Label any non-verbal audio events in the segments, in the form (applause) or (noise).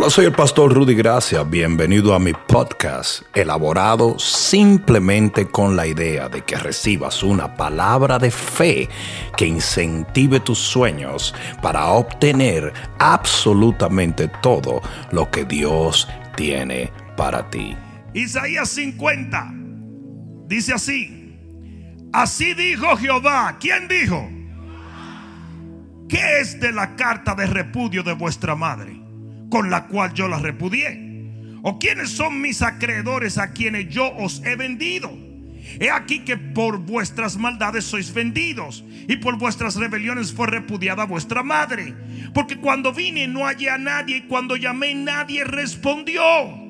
Hola, soy el pastor Rudy Gracia. Bienvenido a mi podcast, elaborado simplemente con la idea de que recibas una palabra de fe que incentive tus sueños para obtener absolutamente todo lo que Dios tiene para ti. Isaías 50 dice así: Así dijo Jehová. ¿Quién dijo? ¿Qué es de la carta de repudio de vuestra madre? Con la cual yo la repudié? ¿O quiénes son mis acreedores a quienes yo os he vendido? He aquí que por vuestras maldades sois vendidos y por vuestras rebeliones fue repudiada vuestra madre. Porque cuando vine no hallé a nadie y cuando llamé nadie respondió.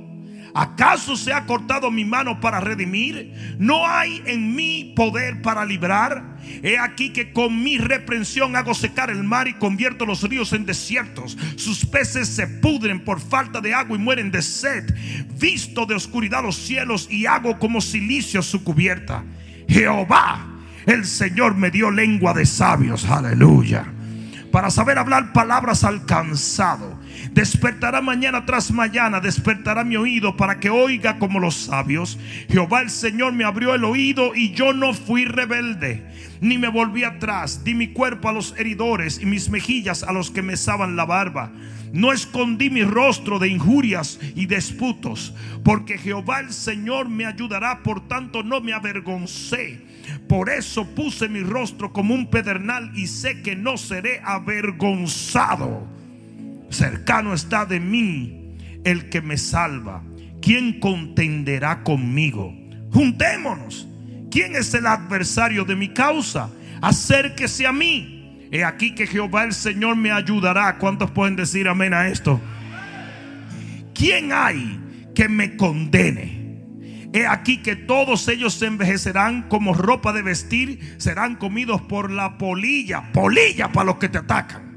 ¿Acaso se ha cortado mi mano para redimir? ¿No hay en mí poder para librar? He aquí que con mi reprensión hago secar el mar y convierto los ríos en desiertos. Sus peces se pudren por falta de agua y mueren de sed. Visto de oscuridad los cielos y hago como silicio su cubierta. Jehová, el Señor me dio lengua de sabios. Aleluya. Para saber hablar palabras alcanzado Despertará mañana tras mañana, despertará mi oído para que oiga como los sabios. Jehová el Señor me abrió el oído y yo no fui rebelde, ni me volví atrás. Di mi cuerpo a los heridores y mis mejillas a los que mesaban la barba. No escondí mi rostro de injurias y disputos, porque Jehová el Señor me ayudará, por tanto no me avergoncé. Por eso puse mi rostro como un pedernal y sé que no seré avergonzado cercano está de mí el que me salva. ¿Quién contenderá conmigo? Juntémonos. ¿Quién es el adversario de mi causa? Acérquese a mí. He aquí que Jehová el Señor me ayudará. ¿Cuántos pueden decir amén a esto? ¿Quién hay que me condene? He aquí que todos ellos se envejecerán como ropa de vestir, serán comidos por la polilla, polilla para los que te atacan.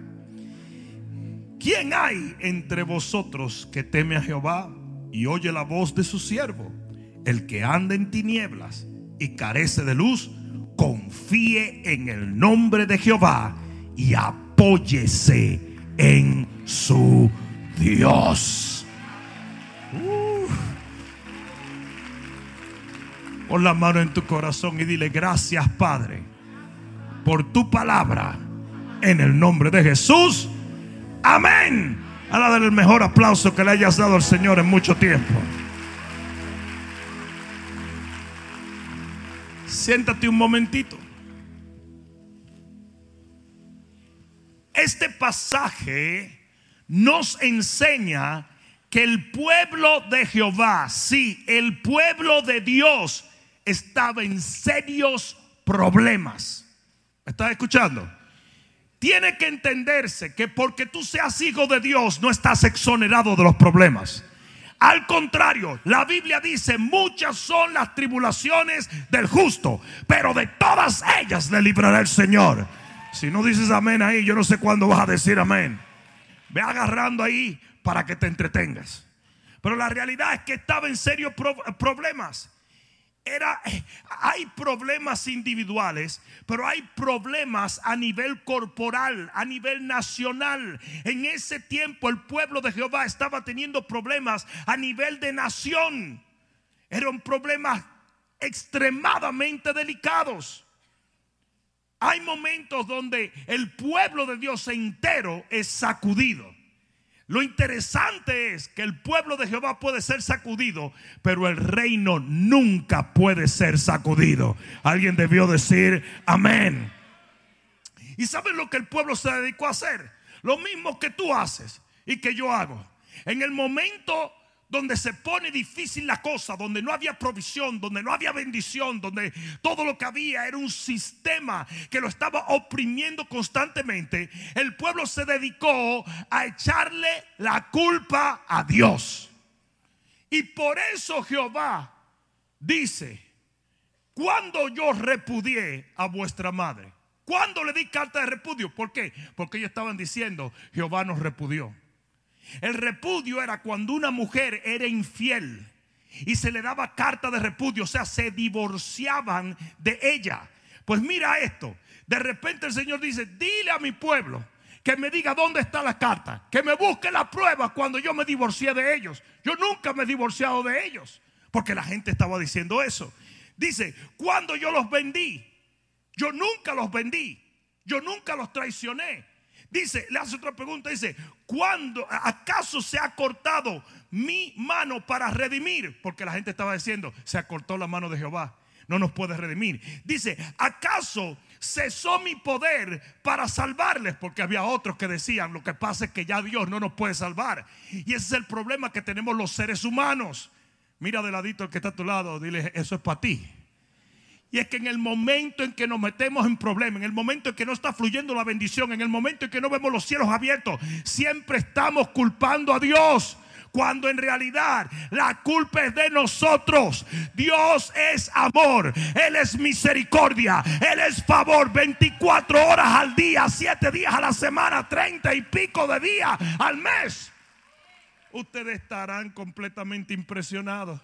¿Quién hay entre vosotros que teme a Jehová y oye la voz de su siervo? El que anda en tinieblas y carece de luz, confíe en el nombre de Jehová y apóyese en su Dios. Pon la mano en tu corazón y dile gracias Padre por tu palabra en el nombre de Jesús. Amén. A la del mejor aplauso que le hayas dado al Señor en mucho tiempo. Siéntate un momentito. Este pasaje nos enseña que el pueblo de Jehová, sí, el pueblo de Dios estaba en serios problemas. ¿Me estás escuchando? Tiene que entenderse que porque tú seas hijo de Dios no estás exonerado de los problemas. Al contrario, la Biblia dice, muchas son las tribulaciones del justo, pero de todas ellas le librará el Señor. Si no dices amén ahí, yo no sé cuándo vas a decir amén. Ve agarrando ahí para que te entretengas. Pero la realidad es que estaba en serios problemas era, hay problemas individuales, pero hay problemas a nivel corporal, a nivel nacional. En ese tiempo el pueblo de Jehová estaba teniendo problemas a nivel de nación. Eran problemas extremadamente delicados. Hay momentos donde el pueblo de Dios entero es sacudido. Lo interesante es que el pueblo de Jehová puede ser sacudido, pero el reino nunca puede ser sacudido. Alguien debió decir amén. ¿Y sabes lo que el pueblo se dedicó a hacer? Lo mismo que tú haces y que yo hago. En el momento donde se pone difícil la cosa, donde no había provisión, donde no había bendición, donde todo lo que había era un sistema que lo estaba oprimiendo constantemente, el pueblo se dedicó a echarle la culpa a Dios. Y por eso Jehová dice, cuando yo repudié a vuestra madre, cuando le di carta de repudio, ¿por qué? Porque ellos estaban diciendo, Jehová nos repudió. El repudio era cuando una mujer era infiel y se le daba carta de repudio, o sea, se divorciaban de ella. Pues mira esto, de repente el Señor dice, dile a mi pueblo que me diga dónde está la carta, que me busque la prueba cuando yo me divorcié de ellos. Yo nunca me he divorciado de ellos, porque la gente estaba diciendo eso. Dice, cuando yo los vendí, yo nunca los vendí, yo nunca los traicioné. Dice, le hace otra pregunta, dice, ¿cuándo acaso se ha cortado mi mano para redimir? Porque la gente estaba diciendo, se acortó la mano de Jehová, no nos puede redimir. Dice, ¿acaso cesó mi poder para salvarles, porque había otros que decían, lo que pasa es que ya Dios no nos puede salvar. Y ese es el problema que tenemos los seres humanos. Mira de ladito el que está a tu lado, dile, eso es para ti. Y es que en el momento en que nos metemos en problemas, en el momento en que no está fluyendo la bendición, en el momento en que no vemos los cielos abiertos, siempre estamos culpando a Dios cuando en realidad la culpa es de nosotros. Dios es amor, Él es misericordia, Él es favor 24 horas al día, 7 días a la semana, 30 y pico de días al mes. Ustedes estarán completamente impresionados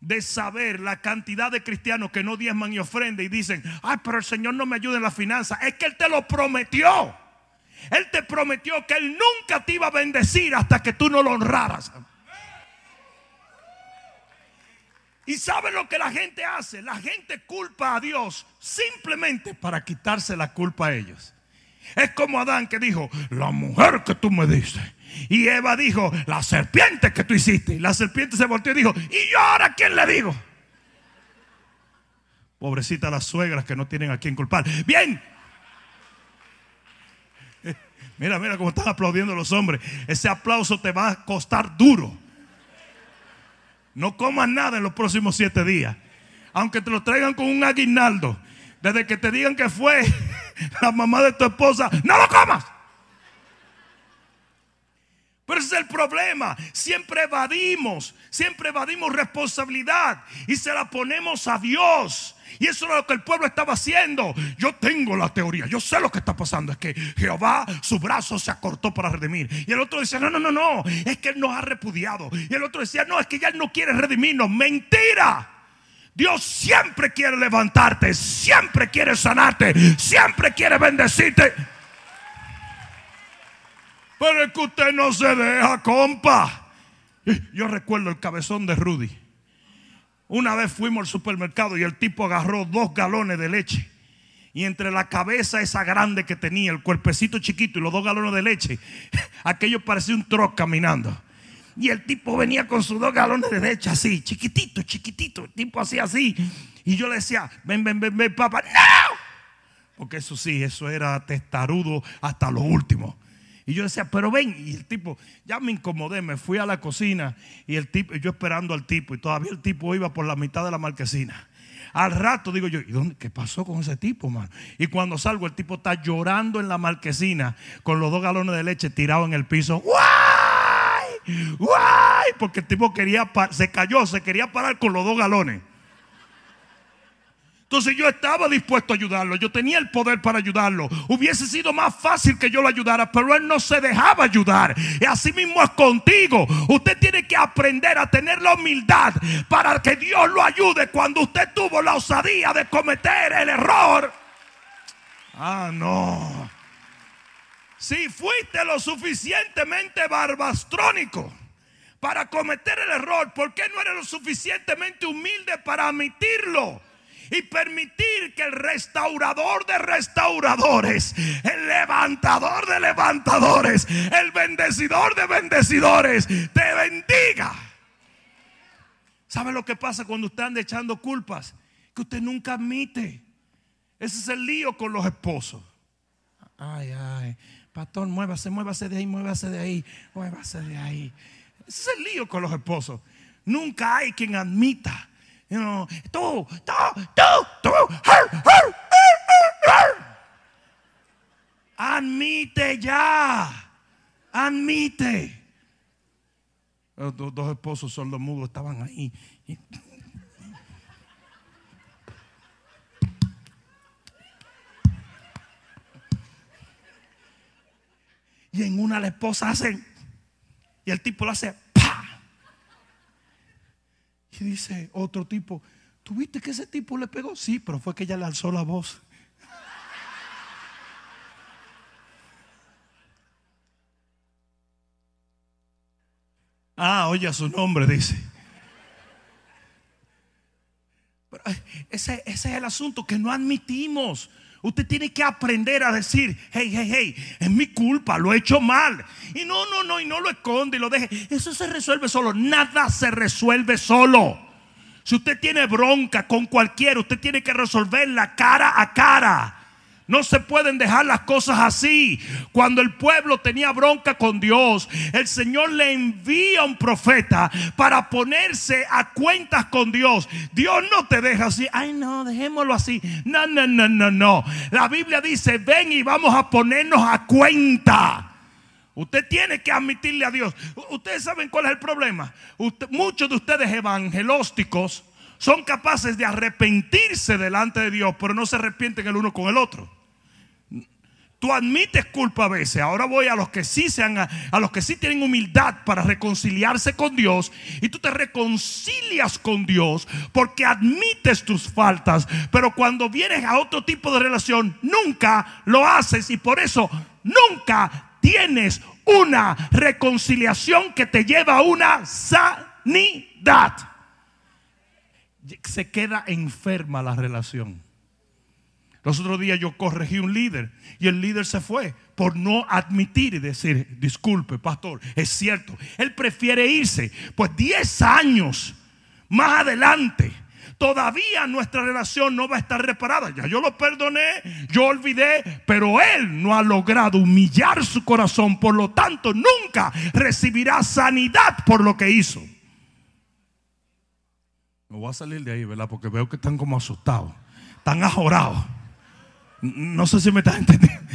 de saber la cantidad de cristianos que no diezman y ofrenda y dicen, ay, pero el Señor no me ayuda en la finanza. Es que Él te lo prometió. Él te prometió que Él nunca te iba a bendecir hasta que tú no lo honraras. Y sabe lo que la gente hace. La gente culpa a Dios simplemente para quitarse la culpa a ellos. Es como Adán que dijo, la mujer que tú me diste. Y Eva dijo, la serpiente que tú hiciste. La serpiente se volteó y dijo, ¿y yo ahora quién le digo? Pobrecita las suegras que no tienen a quien culpar. Bien, (laughs) Mira, mira cómo están aplaudiendo los hombres. Ese aplauso te va a costar duro. No comas nada en los próximos siete días. Aunque te lo traigan con un aguinaldo. Desde que te digan que fue (laughs) la mamá de tu esposa, no lo comas. Pero ese es el problema. Siempre evadimos, siempre evadimos responsabilidad y se la ponemos a Dios. Y eso es lo que el pueblo estaba haciendo. Yo tengo la teoría, yo sé lo que está pasando. Es que Jehová, su brazo se acortó para redimir. Y el otro decía, no, no, no, no, es que Él nos ha repudiado. Y el otro decía, no, es que ya Él no quiere redimirnos. Mentira. Dios siempre quiere levantarte, siempre quiere sanarte, siempre quiere bendecirte. Pero es que usted no se deja, compa. Yo recuerdo el cabezón de Rudy. Una vez fuimos al supermercado y el tipo agarró dos galones de leche. Y entre la cabeza esa grande que tenía, el cuerpecito chiquito y los dos galones de leche, (laughs) aquello parecía un troc caminando. Y el tipo venía con sus dos galones de leche así, chiquitito, chiquitito. El tipo hacía así. Y yo le decía, ven, ven, ven, ven, papá. ¡No! Porque eso sí, eso era testarudo hasta lo último. Y yo decía, pero ven, y el tipo, ya me incomodé, me fui a la cocina y el tipo, yo esperando al tipo, y todavía el tipo iba por la mitad de la marquesina. Al rato digo yo, ¿y dónde, qué pasó con ese tipo, man? Y cuando salgo, el tipo está llorando en la marquesina con los dos galones de leche tirados en el piso. ¡Guay! ¡Guay! Porque el tipo quería, se cayó, se quería parar con los dos galones. Entonces yo estaba dispuesto a ayudarlo, yo tenía el poder para ayudarlo. Hubiese sido más fácil que yo lo ayudara, pero él no se dejaba ayudar. Y así mismo es contigo. Usted tiene que aprender a tener la humildad para que Dios lo ayude cuando usted tuvo la osadía de cometer el error. Ah, no. Si fuiste lo suficientemente barbastrónico para cometer el error, ¿por qué no eres lo suficientemente humilde para admitirlo? Y permitir que el restaurador de restauradores, el levantador de levantadores, el bendecidor de bendecidores, te bendiga. ¿Sabe lo que pasa cuando usted anda echando culpas? Que usted nunca admite. Ese es el lío con los esposos. Ay, ay, pastor, muévase, muévase de ahí, muévase de ahí, muévase de ahí. Ese es el lío con los esposos. Nunca hay quien admita You know, tú, tú, tú, tú. Admite ya. Admite. Los dos esposos sordomudos estaban ahí. Y en una la esposa hace, y el tipo lo hace y dice otro tipo, ¿tuviste que ese tipo le pegó? Sí, pero fue que ella le alzó la voz. Ah, oye su nombre, dice. Pero eh, ese es el asunto que no admitimos. Usted tiene que aprender a decir, hey, hey, hey, es mi culpa, lo he hecho mal. Y no, no, no, y no lo esconde y lo deje. Eso se resuelve solo. Nada se resuelve solo. Si usted tiene bronca con cualquiera, usted tiene que resolverla cara a cara. No se pueden dejar las cosas así. Cuando el pueblo tenía bronca con Dios, el Señor le envía un profeta para ponerse a cuentas con Dios. Dios no te deja así. Ay, no, dejémoslo así. No, no, no, no, no. La Biblia dice, ven y vamos a ponernos a cuenta. Usted tiene que admitirle a Dios. Ustedes saben cuál es el problema. muchos de ustedes evangelósticos son capaces de arrepentirse delante de Dios, pero no se arrepienten el uno con el otro. Tú admites culpa a veces. Ahora voy a los que sí sean a, los que sí tienen humildad para reconciliarse con Dios y tú te reconcilias con Dios porque admites tus faltas, pero cuando vienes a otro tipo de relación nunca lo haces y por eso nunca tienes una reconciliación que te lleva a una sanidad. Se queda enferma la relación. Los otros días yo corregí un líder y el líder se fue por no admitir y decir, disculpe, pastor, es cierto. Él prefiere irse. Pues 10 años más adelante, todavía nuestra relación no va a estar reparada. Ya yo lo perdoné, yo olvidé, pero él no ha logrado humillar su corazón. Por lo tanto, nunca recibirá sanidad por lo que hizo. Me voy a salir de ahí, ¿verdad? Porque veo que están como asustados, están ajorados. No sé si me estás entendiendo.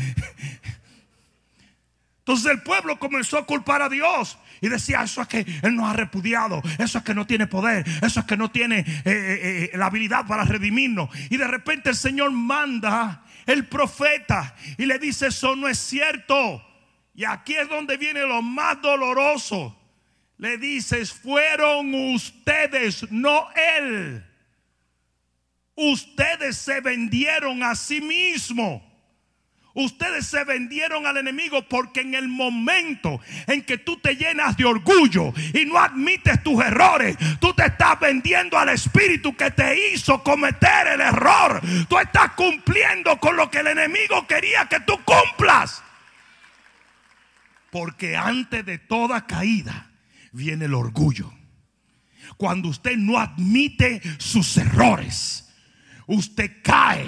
Entonces el pueblo comenzó a culpar a Dios y decía, eso es que Él nos ha repudiado, eso es que no tiene poder, eso es que no tiene eh, eh, eh, la habilidad para redimirnos. Y de repente el Señor manda el profeta y le dice, eso no es cierto. Y aquí es donde viene lo más doloroso. Le dices, fueron ustedes, no Él. Ustedes se vendieron a sí mismos. Ustedes se vendieron al enemigo porque en el momento en que tú te llenas de orgullo y no admites tus errores, tú te estás vendiendo al espíritu que te hizo cometer el error. Tú estás cumpliendo con lo que el enemigo quería que tú cumplas. Porque antes de toda caída viene el orgullo. Cuando usted no admite sus errores usted cae.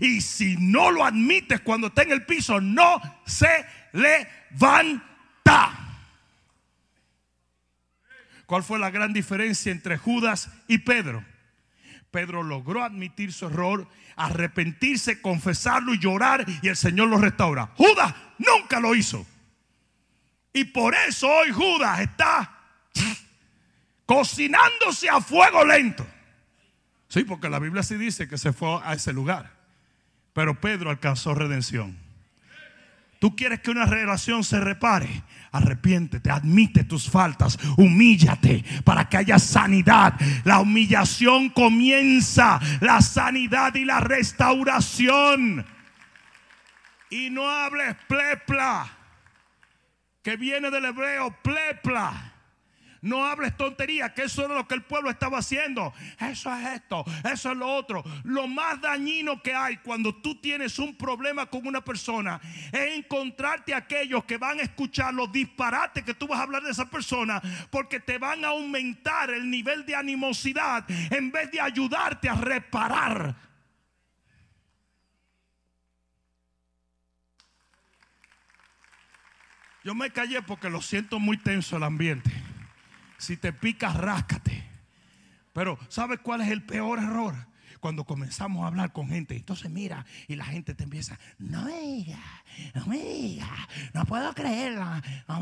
Y si no lo admites cuando está en el piso, no se levanta. ¿Cuál fue la gran diferencia entre Judas y Pedro? Pedro logró admitir su error, arrepentirse, confesarlo y llorar y el Señor lo restaura. Judas nunca lo hizo. Y por eso hoy Judas está cocinándose a fuego lento. Sí, porque la Biblia sí dice que se fue a ese lugar. Pero Pedro alcanzó redención. Tú quieres que una relación se repare. Arrepiéntete, admite tus faltas, humíllate para que haya sanidad. La humillación comienza, la sanidad y la restauración. Y no hables plepla, que viene del hebreo plepla no hables tontería, que eso era lo que el pueblo estaba haciendo. Eso es esto, eso es lo otro. Lo más dañino que hay cuando tú tienes un problema con una persona es encontrarte a aquellos que van a escuchar los disparates que tú vas a hablar de esa persona porque te van a aumentar el nivel de animosidad en vez de ayudarte a reparar. Yo me callé porque lo siento muy tenso el ambiente. Si te picas, ráscate. Pero ¿sabes cuál es el peor error? Cuando comenzamos a hablar con gente, entonces mira, y la gente te empieza, no me diga, no me diga, no puedo creerlo. No,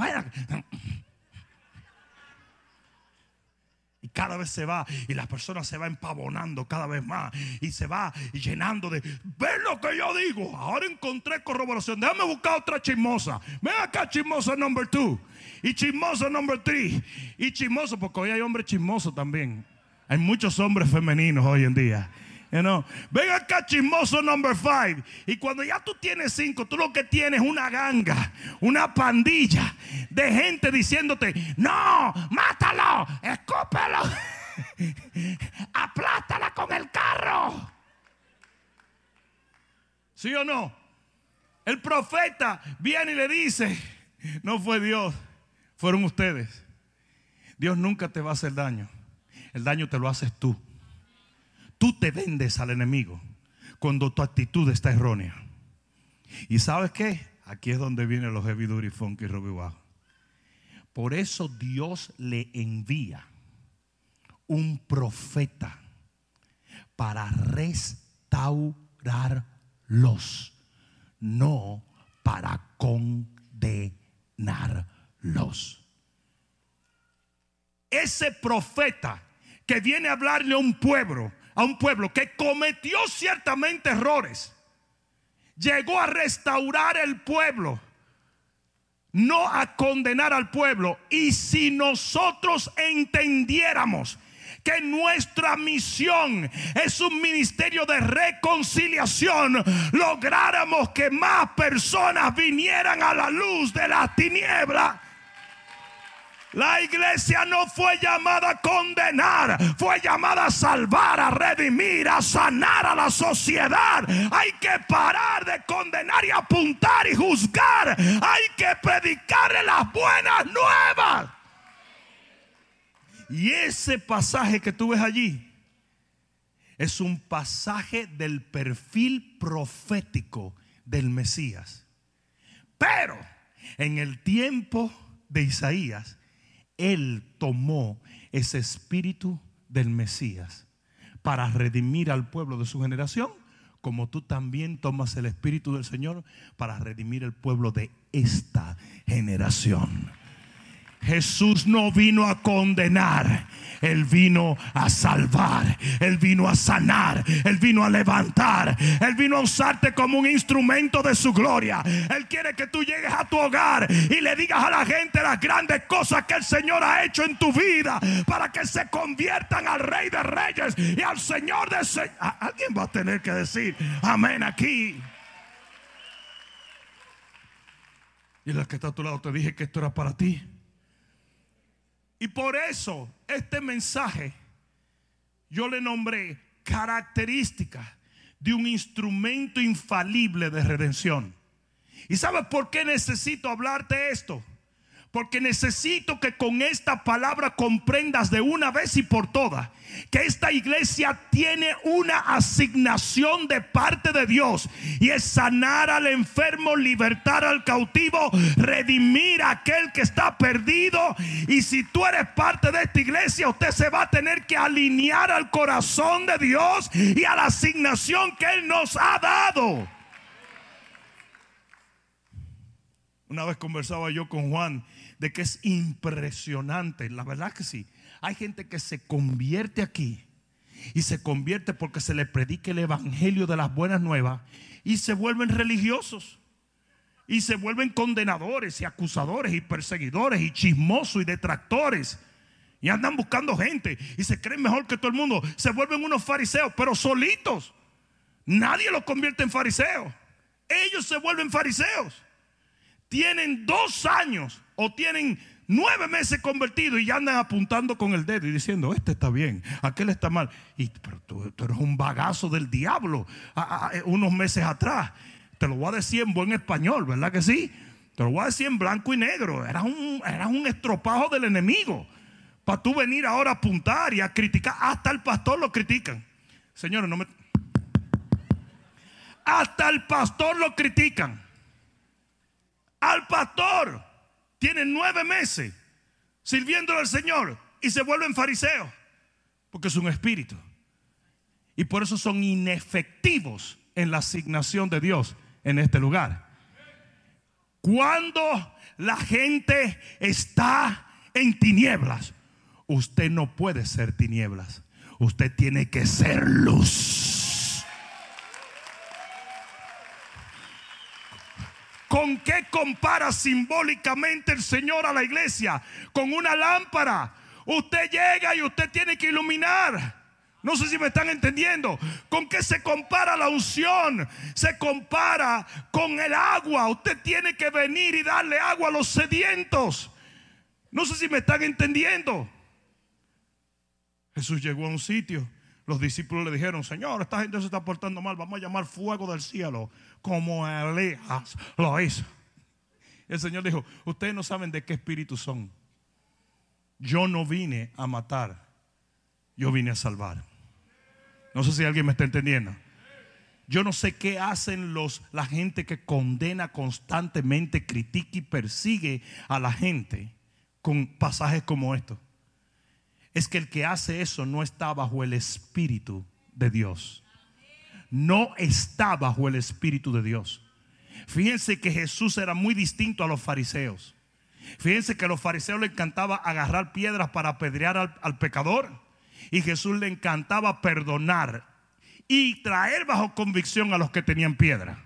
y cada vez se va y la persona se va empavonando cada vez más y se va llenando de, ven lo que yo digo, ahora encontré corroboración, déjame buscar otra chismosa, ven acá chismosa number two y chismoso number three y chismoso porque hoy hay hombres chismosos también, hay muchos hombres femeninos hoy en día You know? Ven acá, chismoso number five. Y cuando ya tú tienes cinco, tú lo que tienes es una ganga, una pandilla de gente diciéndote: No, mátalo, escúpelo, (laughs) aplástala con el carro. ¿Sí o no? El profeta viene y le dice: No fue Dios, fueron ustedes. Dios nunca te va a hacer daño. El daño te lo haces tú. Tú te vendes al enemigo cuando tu actitud está errónea. ¿Y sabes qué? Aquí es donde vienen los heavy duty funky Robbie. Por eso Dios le envía un profeta para restaurarlos, no para condenarlos. Ese profeta que viene a hablarle a un pueblo a un pueblo que cometió ciertamente errores, llegó a restaurar el pueblo, no a condenar al pueblo. Y si nosotros entendiéramos que nuestra misión es un ministerio de reconciliación, lográramos que más personas vinieran a la luz de la tiniebla la iglesia no fue llamada a condenar, fue llamada a salvar, a redimir, a sanar a la sociedad. Hay que parar de condenar y apuntar y juzgar. Hay que predicarle las buenas nuevas. Y ese pasaje que tú ves allí es un pasaje del perfil profético del Mesías. Pero en el tiempo de Isaías, él tomó ese espíritu del Mesías para redimir al pueblo de su generación, como tú también tomas el espíritu del Señor para redimir el pueblo de esta generación. Jesús no vino a condenar, Él vino a salvar, Él vino a sanar, Él vino a levantar, Él vino a usarte como un instrumento de su gloria. Él quiere que tú llegues a tu hogar y le digas a la gente las grandes cosas que el Señor ha hecho en tu vida para que se conviertan al Rey de Reyes y al Señor de Señores. Alguien va a tener que decir amén aquí. Y la que está a tu lado te dije que esto era para ti. Y por eso este mensaje yo le nombré características de un instrumento infalible de redención. ¿Y sabes por qué necesito hablarte esto? Porque necesito que con esta palabra comprendas de una vez y por todas que esta iglesia tiene una asignación de parte de Dios y es sanar al enfermo, libertar al cautivo, redimir a aquel que está perdido. Y si tú eres parte de esta iglesia, usted se va a tener que alinear al corazón de Dios y a la asignación que Él nos ha dado. Una vez conversaba yo con Juan de que es impresionante. La verdad que sí. Hay gente que se convierte aquí y se convierte porque se le predica el evangelio de las buenas nuevas y se vuelven religiosos. Y se vuelven condenadores y acusadores y perseguidores y chismosos y detractores. Y andan buscando gente y se creen mejor que todo el mundo. Se vuelven unos fariseos, pero solitos. Nadie los convierte en fariseos. Ellos se vuelven fariseos. Tienen dos años o tienen nueve meses convertidos y ya andan apuntando con el dedo y diciendo, este está bien, aquel está mal. Y pero tú, eres un bagazo del diablo unos meses atrás. Te lo voy a decir en buen español, ¿verdad que sí? Te lo voy a decir en blanco y negro. Eras un, eras un estropajo del enemigo. Para tú venir ahora a apuntar y a criticar. Hasta el pastor lo critican. Señores, no me... Hasta el pastor lo critican. Al pastor tienen nueve meses sirviéndole al Señor y se vuelven fariseos porque es un espíritu. Y por eso son inefectivos en la asignación de Dios en este lugar. Cuando la gente está en tinieblas, usted no puede ser tinieblas. Usted tiene que ser luz. ¿Con qué compara simbólicamente el Señor a la iglesia? Con una lámpara. Usted llega y usted tiene que iluminar. No sé si me están entendiendo. ¿Con qué se compara la unción? Se compara con el agua. Usted tiene que venir y darle agua a los sedientos. No sé si me están entendiendo. Jesús llegó a un sitio. Los discípulos le dijeron, Señor, esta gente se está portando mal. Vamos a llamar fuego del cielo como Elías lo hizo. El Señor dijo, ustedes no saben de qué espíritu son. Yo no vine a matar, yo vine a salvar. No sé si alguien me está entendiendo. Yo no sé qué hacen los, la gente que condena constantemente, critica y persigue a la gente con pasajes como estos. Es que el que hace eso no está bajo el Espíritu de Dios. No está bajo el Espíritu de Dios. Fíjense que Jesús era muy distinto a los fariseos. Fíjense que a los fariseos le encantaba agarrar piedras para apedrear al, al pecador y Jesús le encantaba perdonar y traer bajo convicción a los que tenían piedra.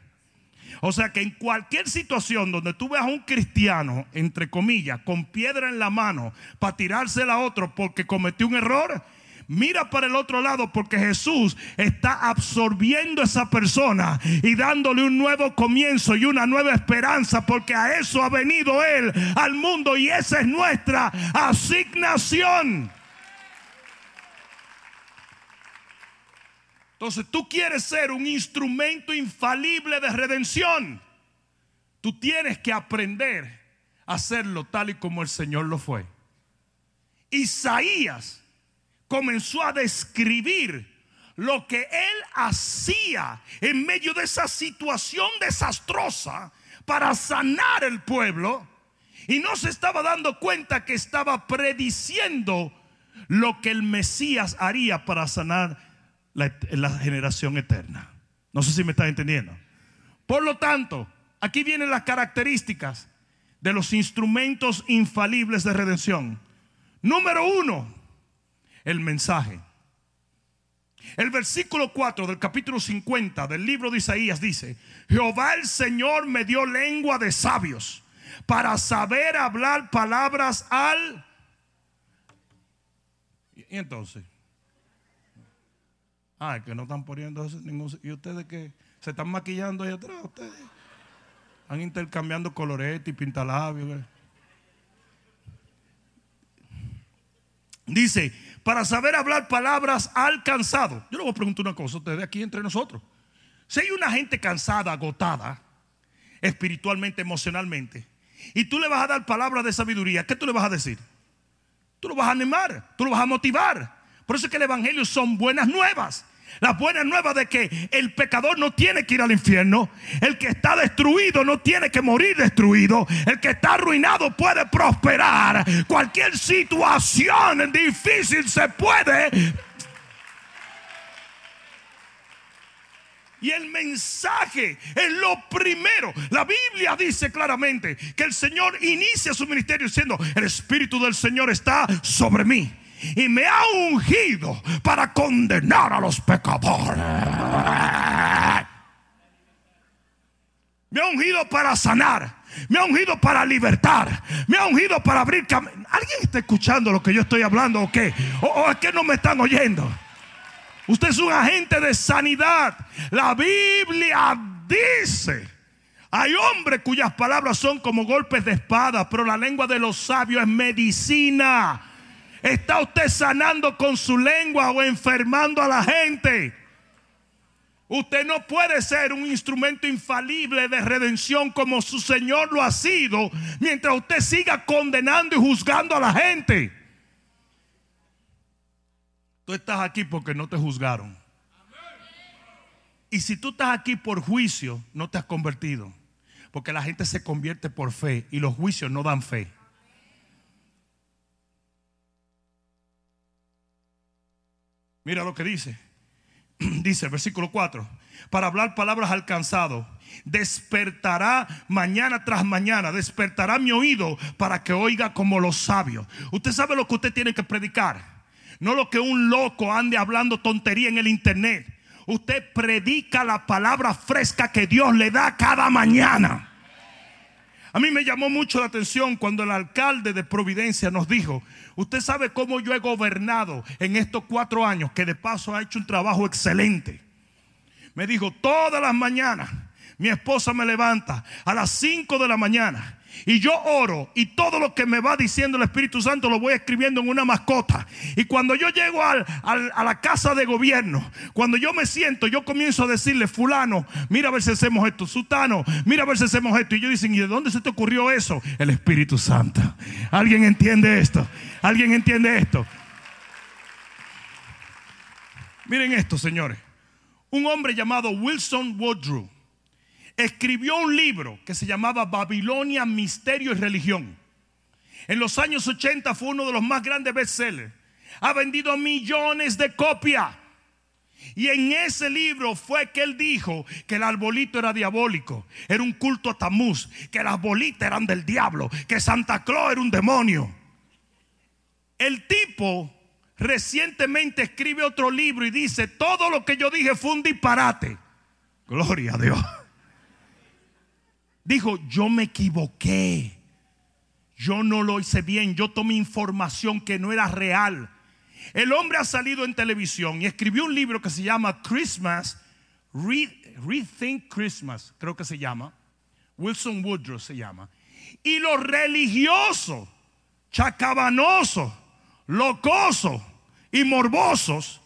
O sea que en cualquier situación donde tú veas a un cristiano, entre comillas, con piedra en la mano para tirársela a otro porque cometió un error, mira para el otro lado porque Jesús está absorbiendo a esa persona y dándole un nuevo comienzo y una nueva esperanza porque a eso ha venido Él al mundo y esa es nuestra asignación. Entonces tú quieres ser un instrumento infalible de redención. Tú tienes que aprender a hacerlo tal y como el Señor lo fue. Isaías comenzó a describir lo que él hacía en medio de esa situación desastrosa para sanar el pueblo y no se estaba dando cuenta que estaba prediciendo lo que el Mesías haría para sanar la, generación eterna. No sé si me está entendiendo. Por lo tanto, aquí vienen las características de los instrumentos infalibles de redención. Número uno, el mensaje. El versículo 4 del capítulo 50 del libro de Isaías dice, Jehová el Señor me dio lengua de sabios para saber hablar palabras al... Y entonces, Ah, que no están poniendo ningún. ¿Y ustedes que se están maquillando ahí atrás? Ustedes están intercambiando colorete y pintalabios. Dice, para saber hablar palabras alcanzado. Yo le voy a preguntar una cosa a ustedes aquí entre nosotros. Si hay una gente cansada, agotada, espiritualmente, emocionalmente, y tú le vas a dar palabras de sabiduría, ¿qué tú le vas a decir? Tú lo vas a animar, tú lo vas a motivar. Por eso es que el Evangelio son buenas nuevas. La buena nueva de que el pecador no tiene que ir al infierno. El que está destruido no tiene que morir destruido. El que está arruinado puede prosperar. Cualquier situación difícil se puede Y el mensaje es lo primero. La Biblia dice claramente que el Señor inicia su ministerio diciendo, el Espíritu del Señor está sobre mí y me ha ungido para condenar a los pecadores. Me ha ungido para sanar. Me ha ungido para libertar. Me ha ungido para abrir caminos. ¿Alguien está escuchando lo que yo estoy hablando o qué? ¿O, es que no me están oyendo? Usted es un agente de sanidad. La Biblia dice. Hay hombres cuyas palabras son como golpes de espada, pero la lengua de los sabios es medicina. ¿Está usted sanando con su lengua o enfermando a la gente? Usted no puede ser un instrumento infalible de redención como su Señor lo ha sido mientras usted siga condenando y juzgando a la gente. Tú estás aquí porque no te juzgaron. Y si tú estás aquí por juicio, no te has convertido. Porque la gente se convierte por fe y los juicios no dan fe. Mira lo que dice. (clears throat) Dice, versículo 4, para hablar palabras alcanzado, despertará mañana tras mañana, despertará mi oído para que oiga como los sabios. Usted sabe lo que usted tiene que predicar, no lo que un loco ande hablando tontería en el internet. Usted predica la palabra fresca que Dios le da cada mañana. A mí me llamó mucho la atención cuando el alcalde de Providencia nos dijo, usted sabe cómo yo he gobernado en estos cuatro años, que de paso ha hecho un trabajo excelente. Me dijo, todas las mañanas mi esposa me levanta a las 5 de la mañana y yo oro y todo lo que me va diciendo el Espíritu Santo lo voy escribiendo en una mascota. Y cuando yo llego al, a la casa de gobierno, cuando yo me siento, yo comienzo a decirle, fulano, mira a ver si hacemos esto, sutano, mira a ver si hacemos esto. Y ellos dicen, ¿y de dónde se te ocurrió eso? El Espíritu Santo. ¿Alguien entiende esto? ¿Alguien entiende esto? Miren esto, señores. Un hombre llamado Wilson Woodrow escribió un libro que se llamaba Babilonia, Misterio y Religión. En los años 80 fue uno de los más grandes bestsellers. Ha vendido millones de copias. Y en ese libro fue que él dijo que el arbolito era diabólico, era un culto a Tamuz, que las bolitas eran del diablo, que Santa Claus era un demonio. El tipo recientemente escribe otro libro y dice, todo lo que yo dije fue un disparate. Gloria a Dios. Dijo, yo me equivoqué. Yo no lo hice bien. Yo tomé información que no era real. El hombre ha salido en televisión y escribió un libro que se llama Christmas, Rethink Christmas, creo que se llama. Wilson Woodrow se llama. Y los religiosos, chacabanosos, locosos y morbosos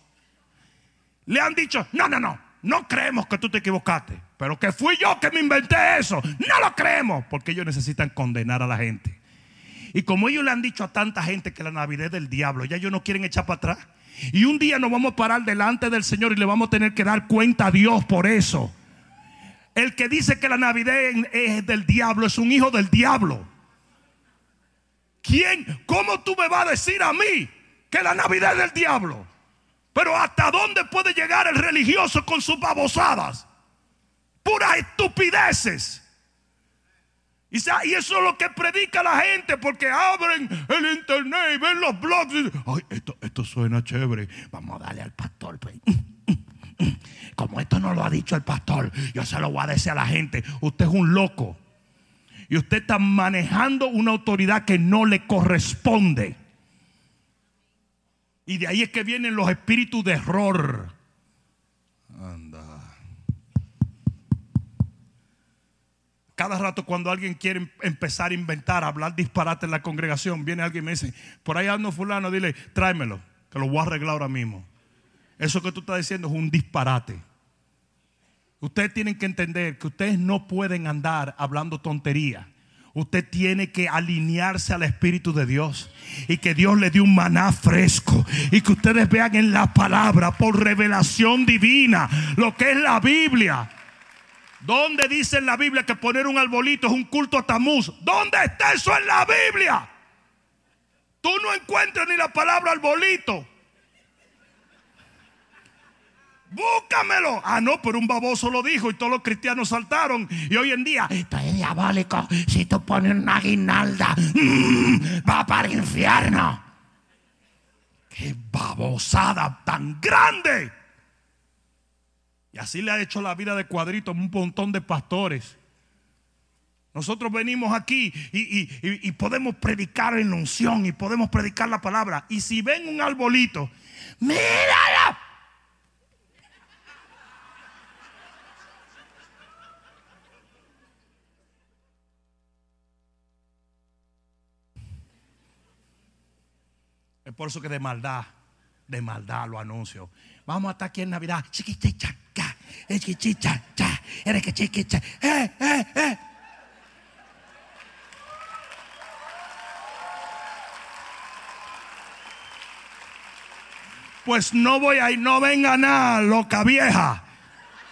le han dicho, no, no, no, no creemos que tú te equivocaste. Pero que fui yo que me inventé eso. No lo creemos. Porque ellos necesitan condenar a la gente. Y como ellos le han dicho a tanta gente que la Navidad es del diablo, ya ellos no quieren echar para atrás. Y un día nos vamos a parar delante del Señor y le vamos a tener que dar cuenta a Dios por eso. El que dice que la Navidad es del diablo es un hijo del diablo. ¿Quién? ¿Cómo tú me vas a decir a mí que la Navidad es del diablo? Pero ¿hasta dónde puede llegar el religioso con sus babosadas? Puras estupideces. Y, eso es lo que predica la gente porque abren el internet y ven los blogs. Y, Ay, esto, esto suena chévere. Vamos a darle al pastor. Pues. Como esto no lo ha dicho el pastor, yo se lo voy a decir a la gente. Usted es un loco. Y usted está manejando una autoridad que no le corresponde. Y de ahí es que vienen los espíritus de error. Cada rato cuando alguien quiere empezar a inventar, a hablar disparate en la congregación, viene alguien y me dice, por ahí ando fulano, dile, tráemelo, que lo voy a arreglar ahora mismo. Eso que tú estás diciendo es un disparate. Ustedes tienen que entender que ustedes no pueden andar hablando tontería. Usted tiene que alinearse al Espíritu de Dios y que Dios le dé un maná fresco y que ustedes vean en la palabra por revelación divina lo que es la Biblia. ¿Dónde dice en la Biblia que poner un arbolito es un culto a Tamuz? ¿Dónde está eso en la Biblia? Tú no encuentras ni la palabra arbolito. Búscamelo. Ah, no, pero un baboso lo dijo y todos los cristianos saltaron. Y hoy en día, esto es diabólico. Si tú pones una guinalda, mm, va para el infierno. Qué babosada tan grande. Y así le ha hecho la vida de cuadrito a un montón de pastores. Nosotros venimos aquí y, podemos predicar en unción y podemos predicar la palabra. Y si ven un arbolito, mírala. Es por eso que de maldad, de maldad lo anuncio. Vamos a estar aquí en Navidad. Chiquichicha, chiquichicha, chiquicha. Eh, eh, eh. Pues no voy a ir, no venga nada, loca vieja,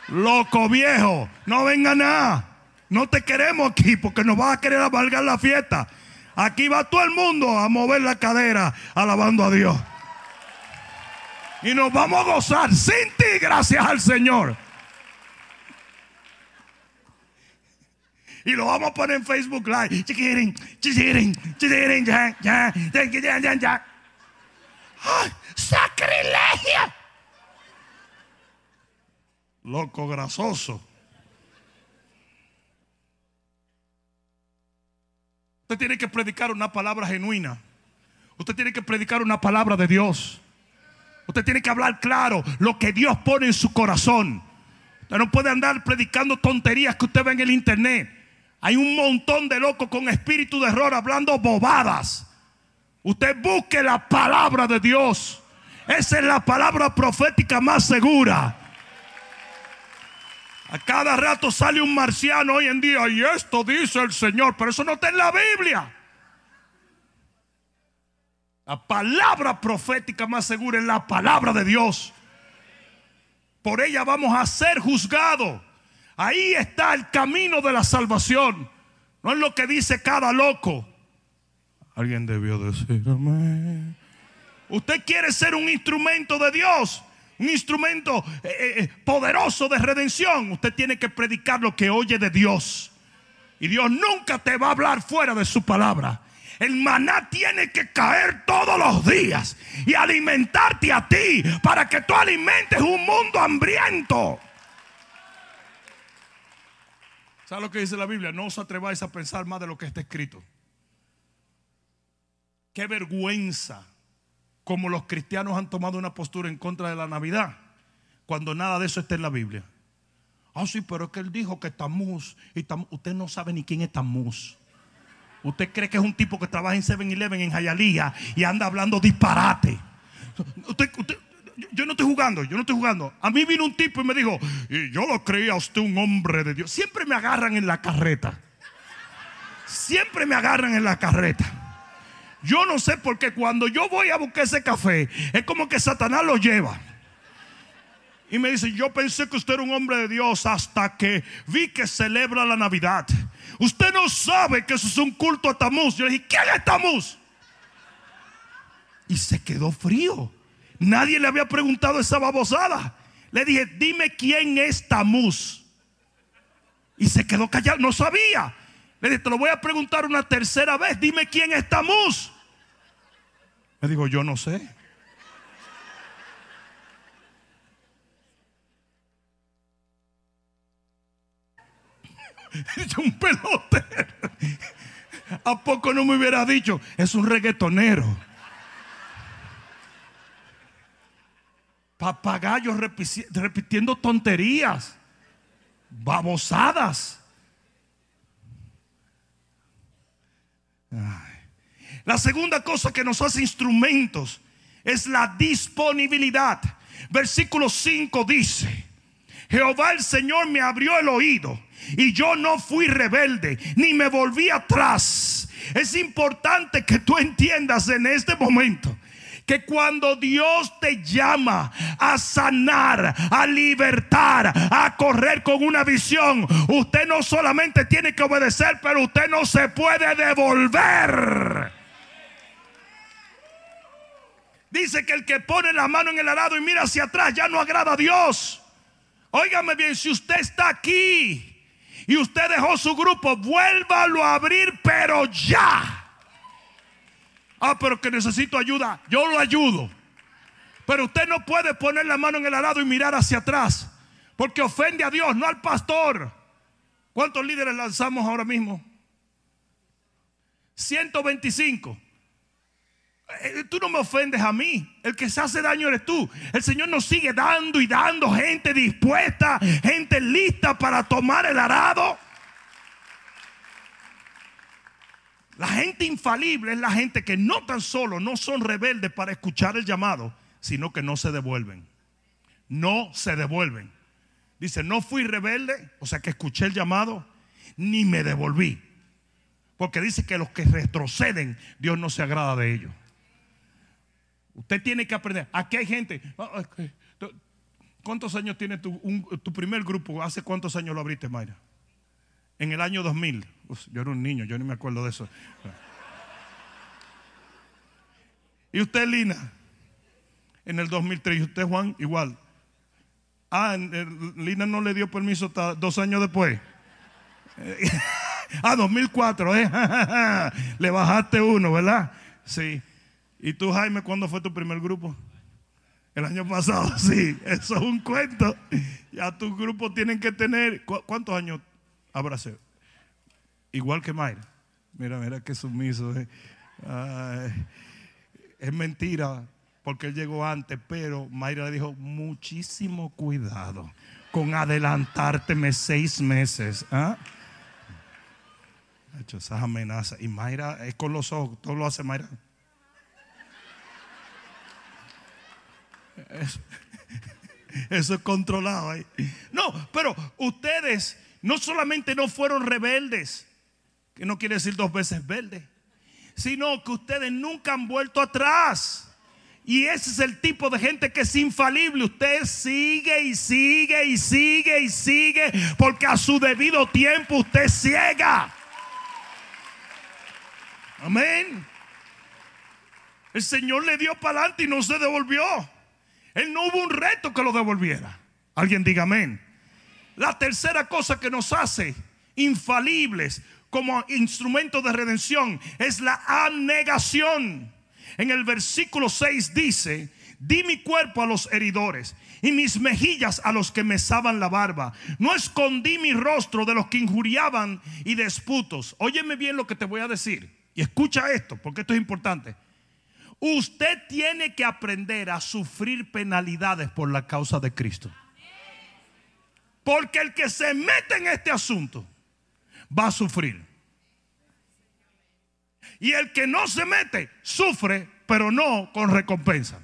loco viejo, no venga nada. No te queremos aquí porque nos vas a querer amargar la fiesta. Aquí va todo el mundo a mover la cadera alabando a Dios. Y nos vamos a gozar sin ti, gracias al Señor. Y lo vamos a poner en Facebook Live. ¡Ay, ¡Sacrilegio! Loco grasoso. Usted tiene que predicar una palabra genuina. Usted tiene que predicar una palabra de Dios. Usted tiene que hablar claro lo que Dios pone en su corazón. Usted no puede andar predicando tonterías que usted ve en el internet. Hay un montón de locos con espíritu de error hablando bobadas. Usted busque la palabra de Dios. Esa es la palabra profética más segura. A cada rato sale un marciano hoy en día y esto dice el Señor, pero eso no está en la Biblia. La palabra profética más segura es la palabra de Dios. Por ella vamos a ser juzgados. Ahí está el camino de la salvación. No es lo que dice cada loco. Alguien debió decirme. Usted quiere ser un instrumento de Dios, un instrumento eh, eh, eh, poderoso de redención. Usted tiene que predicar lo que oye de Dios. Y Dios nunca te va a hablar fuera de su palabra. El maná tiene que caer todos los días y alimentarte a ti para que tú alimentes un mundo hambriento. ¿Sabes lo que dice la Biblia? No os atreváis a pensar más de lo que está escrito. Qué vergüenza como los cristianos han tomado una postura en contra de la Navidad cuando nada de eso está en la Biblia. Ah, sí, pero es que él dijo que Tamuz y usted no sabe ni quién es Tamuz. Usted cree que es un tipo que trabaja en 7-Eleven en Jayalía y anda hablando disparate. Yo no estoy jugando, yo no estoy jugando. A mí vino un tipo y me dijo, y yo lo creía usted un hombre de Dios. Siempre me agarran en la carreta. Siempre me agarran en la carreta. Yo no sé por qué cuando yo voy a buscar ese café, es como que Satanás lo lleva. Y me dice, yo pensé que usted era un hombre de Dios hasta que vi que celebra la Navidad. Usted no sabe que eso es un culto a Tamuz. Yo le dije, ¿quién es Tamuz? Y se quedó frío. Nadie le había preguntado esa babosada. Le dije, dime quién es Tamuz. Y se quedó callado, no sabía. Le dije, te lo voy a preguntar una tercera vez. Dime quién es Tamuz. Me dijo, yo no sé. (laughs) un pelote. ¿A poco no me hubiera dicho? Es un reggaetonero. Papagayos repitiendo tonterías, babosadas. La segunda cosa que nos hace instrumentos es la disponibilidad. Versículo 5 dice, Jehová el Señor me abrió el oído y yo no fui rebelde ni me volví atrás. Es importante que tú entiendas en este momento que cuando Dios te llama a sanar, a libertar, a correr con una visión, usted no solamente tiene que obedecer, pero usted no se puede devolver. Dice que el que pone la mano en el arado y mira hacia atrás ya no agrada a Dios. Óigame bien, si usted está aquí y usted dejó su grupo, vuélvalo a abrir, pero ya. Ah, pero que necesito ayuda, yo lo ayudo. Pero usted no puede poner la mano en el arado y mirar hacia atrás, porque ofende a Dios, no al pastor. ¿Cuántos líderes lanzamos ahora mismo? 125. Eh, tú no me ofendes a mí. El que se hace daño eres tú. El Señor nos sigue dando y dando gente dispuesta, gente lista para tomar el arado. La gente infalible es la gente que no tan solo no son rebeldes para escuchar el llamado, sino que no se devuelven. No se devuelven. Dice, no fui rebelde, o sea que escuché el llamado, ni me devolví. Porque dice que los que retroceden, Dios no se agrada de ellos. Usted tiene que aprender. Aquí hay gente. Ah, ¿Cuántos años tiene tu, tu primer grupo? ¿Hace cuántos años lo abriste, Mayra? En el año 2000. yo era un niño, yo ni me acuerdo de eso. ¿Y usted, Lina? En el 2003. ¿Y usted, Juan? Igual. Ah, Lina no le dio permiso hasta dos años después. (laughs) ah, 2004, ¿eh? (laughs) le bajaste uno, ¿verdad? Sí. ¿Y tú, Jaime, cuándo fue tu primer grupo? El año pasado, (laughs) sí, eso es un cuento. Ya tus grupos tienen que tener, ¿cuántos años sido? Igual que Mayra. Mira, mira qué sumiso. eh. Es mentira porque él llegó antes, pero Mayra le dijo, muchísimo cuidado con adelantárteme seis meses. Ha hecho esas amenazas. Y Mayra es con los ojos, todo lo hace Mayra. (laughs) Eso, es controlado. No, pero ustedes no solamente no fueron rebeldes, que no quiere decir dos veces verde, sino que ustedes nunca han vuelto atrás. Y ese es el tipo de gente que es infalible. Usted sigue y sigue y sigue y sigue porque a su debido tiempo usted ciega. Amén. El Señor le dio para adelante y no se devolvió. Él no hubo un reto que lo devolviera. Alguien diga amén. La tercera cosa que nos hace infalibles como instrumento de redención es la abnegación. En el versículo 6 dice, di mi cuerpo a los heridores y mis mejillas a los que mesaban la barba. No escondí mi rostro de los que injuriaban y desputos. Óyeme bien lo que te voy a decir. Y escucha esto, porque esto es importante. Usted tiene que aprender a sufrir penalidades por la causa de Cristo. Porque el que se mete en este asunto va a sufrir. Y el que no se mete, sufre, pero no con recompensa.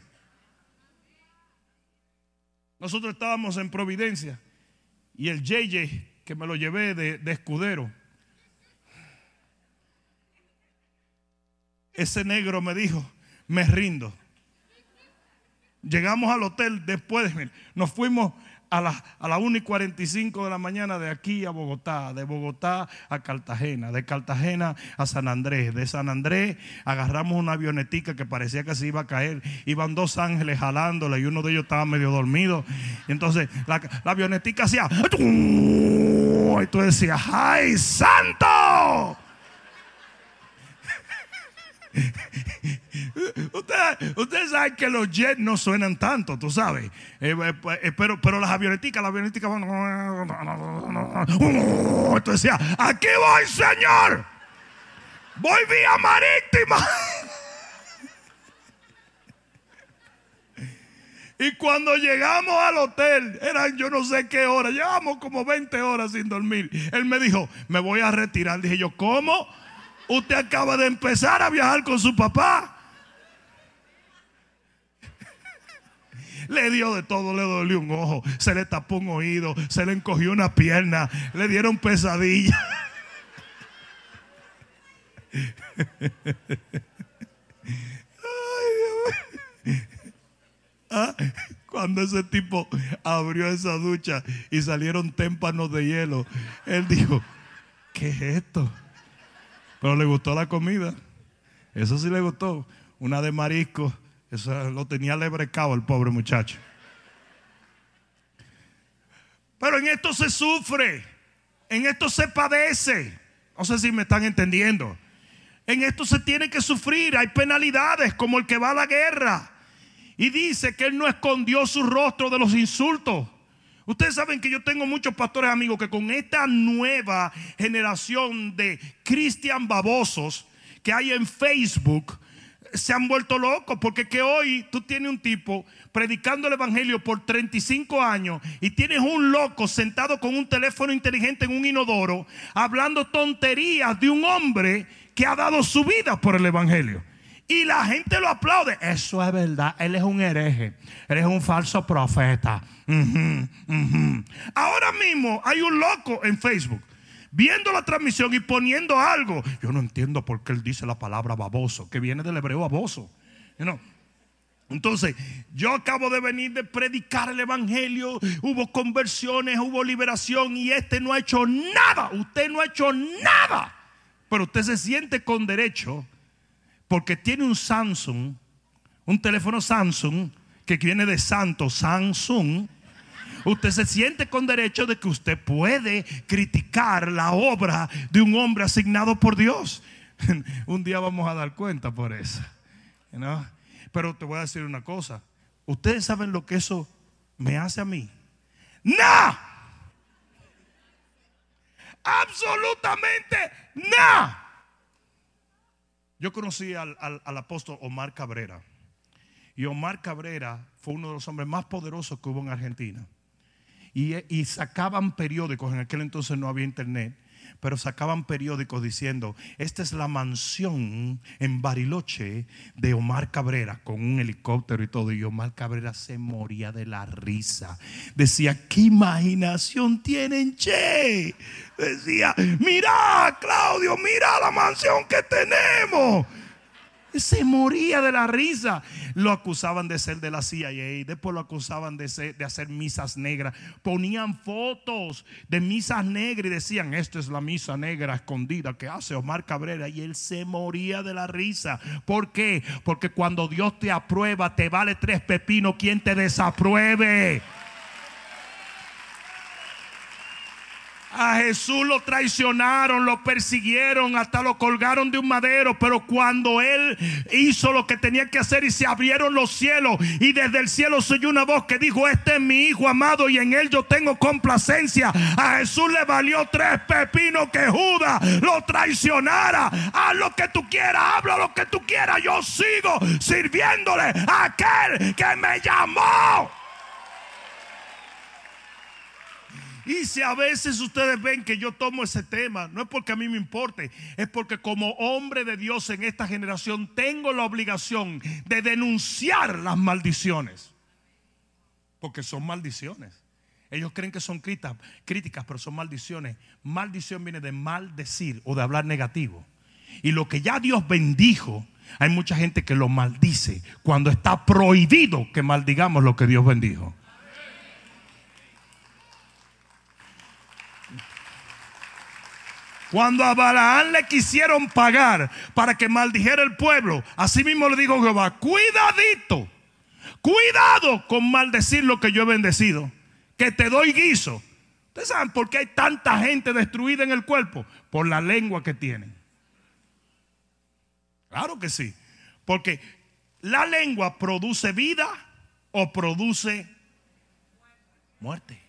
Nosotros estábamos en Providencia y el JJ, que me lo llevé de, de escudero, ese negro me dijo, me rindo. Llegamos al hotel después, de, nos fuimos a las a la 1 y 45 de la mañana de aquí a Bogotá, de Bogotá a Cartagena, de Cartagena a San Andrés, de San Andrés agarramos una avionetica que parecía que se iba a caer, iban dos ángeles jalándola y uno de ellos estaba medio dormido. Entonces la, la avionetica hacía, y tú decías, ¡ay, santo! Ustedes usted saben que los jets no suenan tanto, tú sabes. Eh, eh, pero, pero las avioneticas, las avioneticas van. Entonces decía, aquí voy, Señor. Voy vía marítima. Y cuando llegamos al hotel, eran yo no sé qué hora, llevamos como 20 horas sin dormir. Él me dijo, me voy a retirar. Dije yo, ¿cómo? Usted acaba de empezar a viajar con su papá. Le dio de todo, le dolió un ojo, se le tapó un oído, se le encogió una pierna, le dieron pesadilla. Ah, cuando ese tipo abrió esa ducha y salieron témpanos de hielo, él dijo, ¿qué es esto? Pero le gustó la comida. Eso sí le gustó. Una de marisco. Eso lo tenía lebrecado el pobre muchacho. Pero en esto se sufre. En esto se padece. No sé si me están entendiendo. En esto se tiene que sufrir. Hay penalidades como el que va a la guerra. Y dice que él no escondió su rostro de los insultos. Ustedes saben que yo tengo muchos pastores amigos que con esta nueva generación de cristian babosos que hay en Facebook se han vuelto locos porque que hoy tú tienes un tipo predicando el evangelio por 35 años y tienes un loco sentado con un teléfono inteligente en un inodoro hablando tonterías de un hombre que ha dado su vida por el evangelio. Y la gente lo aplaude. Eso es verdad. Él es un hereje. Él es un falso profeta. Ahora mismo hay un loco en Facebook viendo la transmisión y poniendo algo. Yo no entiendo por qué él dice la palabra baboso, que viene del hebreo baboso. You? Entonces, yo acabo de venir de predicar el evangelio, hubo conversiones, hubo liberación y este no ha hecho nada. Usted no ha hecho nada. Pero usted se siente con derecho porque tiene un Samsung, un teléfono Samsung que viene de santo Samsung. Usted se siente con derecho de que usted puede criticar la obra de un hombre asignado por Dios. (laughs) un día vamos a dar cuenta por eso. ¿no? Pero te voy a decir una cosa. Ustedes saben lo que eso me hace a mí. ¡No! Absolutamente nada. Yo conocí al, al- apóstol Omar Cabrera. Y Omar Cabrera fue uno de los hombres más poderosos que hubo en Argentina. Y, y sacaban periódicos, en aquel entonces no había internet, pero sacaban periódicos diciendo, esta es la mansión en Bariloche de Omar Cabrera, con un helicóptero y todo. Y Omar Cabrera se moría de la risa. Decía, ¿qué imaginación tienen, che? Decía, mira, Claudio, mira la mansión que tenemos. Se moría de la risa. Lo acusaban de ser de la CIA, después lo acusaban de, hacer misas negras. Ponían fotos de misas negras y decían, esta es la misa negra escondida que hace Omar Cabrera. Y él se moría de la risa. ¿Por qué? Porque cuando Dios te aprueba, te vale tres pepinos quien te desapruebe. A Jesús lo traicionaron, lo persiguieron, hasta lo colgaron de un madero. Pero cuando Él hizo lo que tenía que hacer y se abrieron los cielos, y desde el cielo se oyó una voz que dijo: Este es mi hijo amado y en Él yo tengo complacencia. A Jesús le valió tres pepinos que Judas lo traicionara. Haz lo que tú quieras, habla lo que tú quieras. Yo sigo sirviéndole a aquel que me llamó. Y si a veces ustedes ven que yo tomo ese tema, no es porque a mí me importe, es porque como hombre de Dios en esta generación tengo la obligación de denunciar las maldiciones. Porque son maldiciones. Ellos creen que son críticas, críticas, pero son maldiciones. Maldición viene de maldecir o de hablar negativo. Y lo que ya Dios bendijo, hay mucha gente que lo maldice cuando está prohibido que maldigamos lo que Dios bendijo. Cuando a Balaán le quisieron pagar para que maldijera el pueblo, así mismo le dijo Jehová, cuidadito, cuidado con maldecir lo que yo he bendecido, que te doy guiso. ¿Ustedes saben por qué hay tanta gente destruida en el cuerpo? Por la lengua que tienen. Claro que sí, porque la lengua produce vida o produce muerte.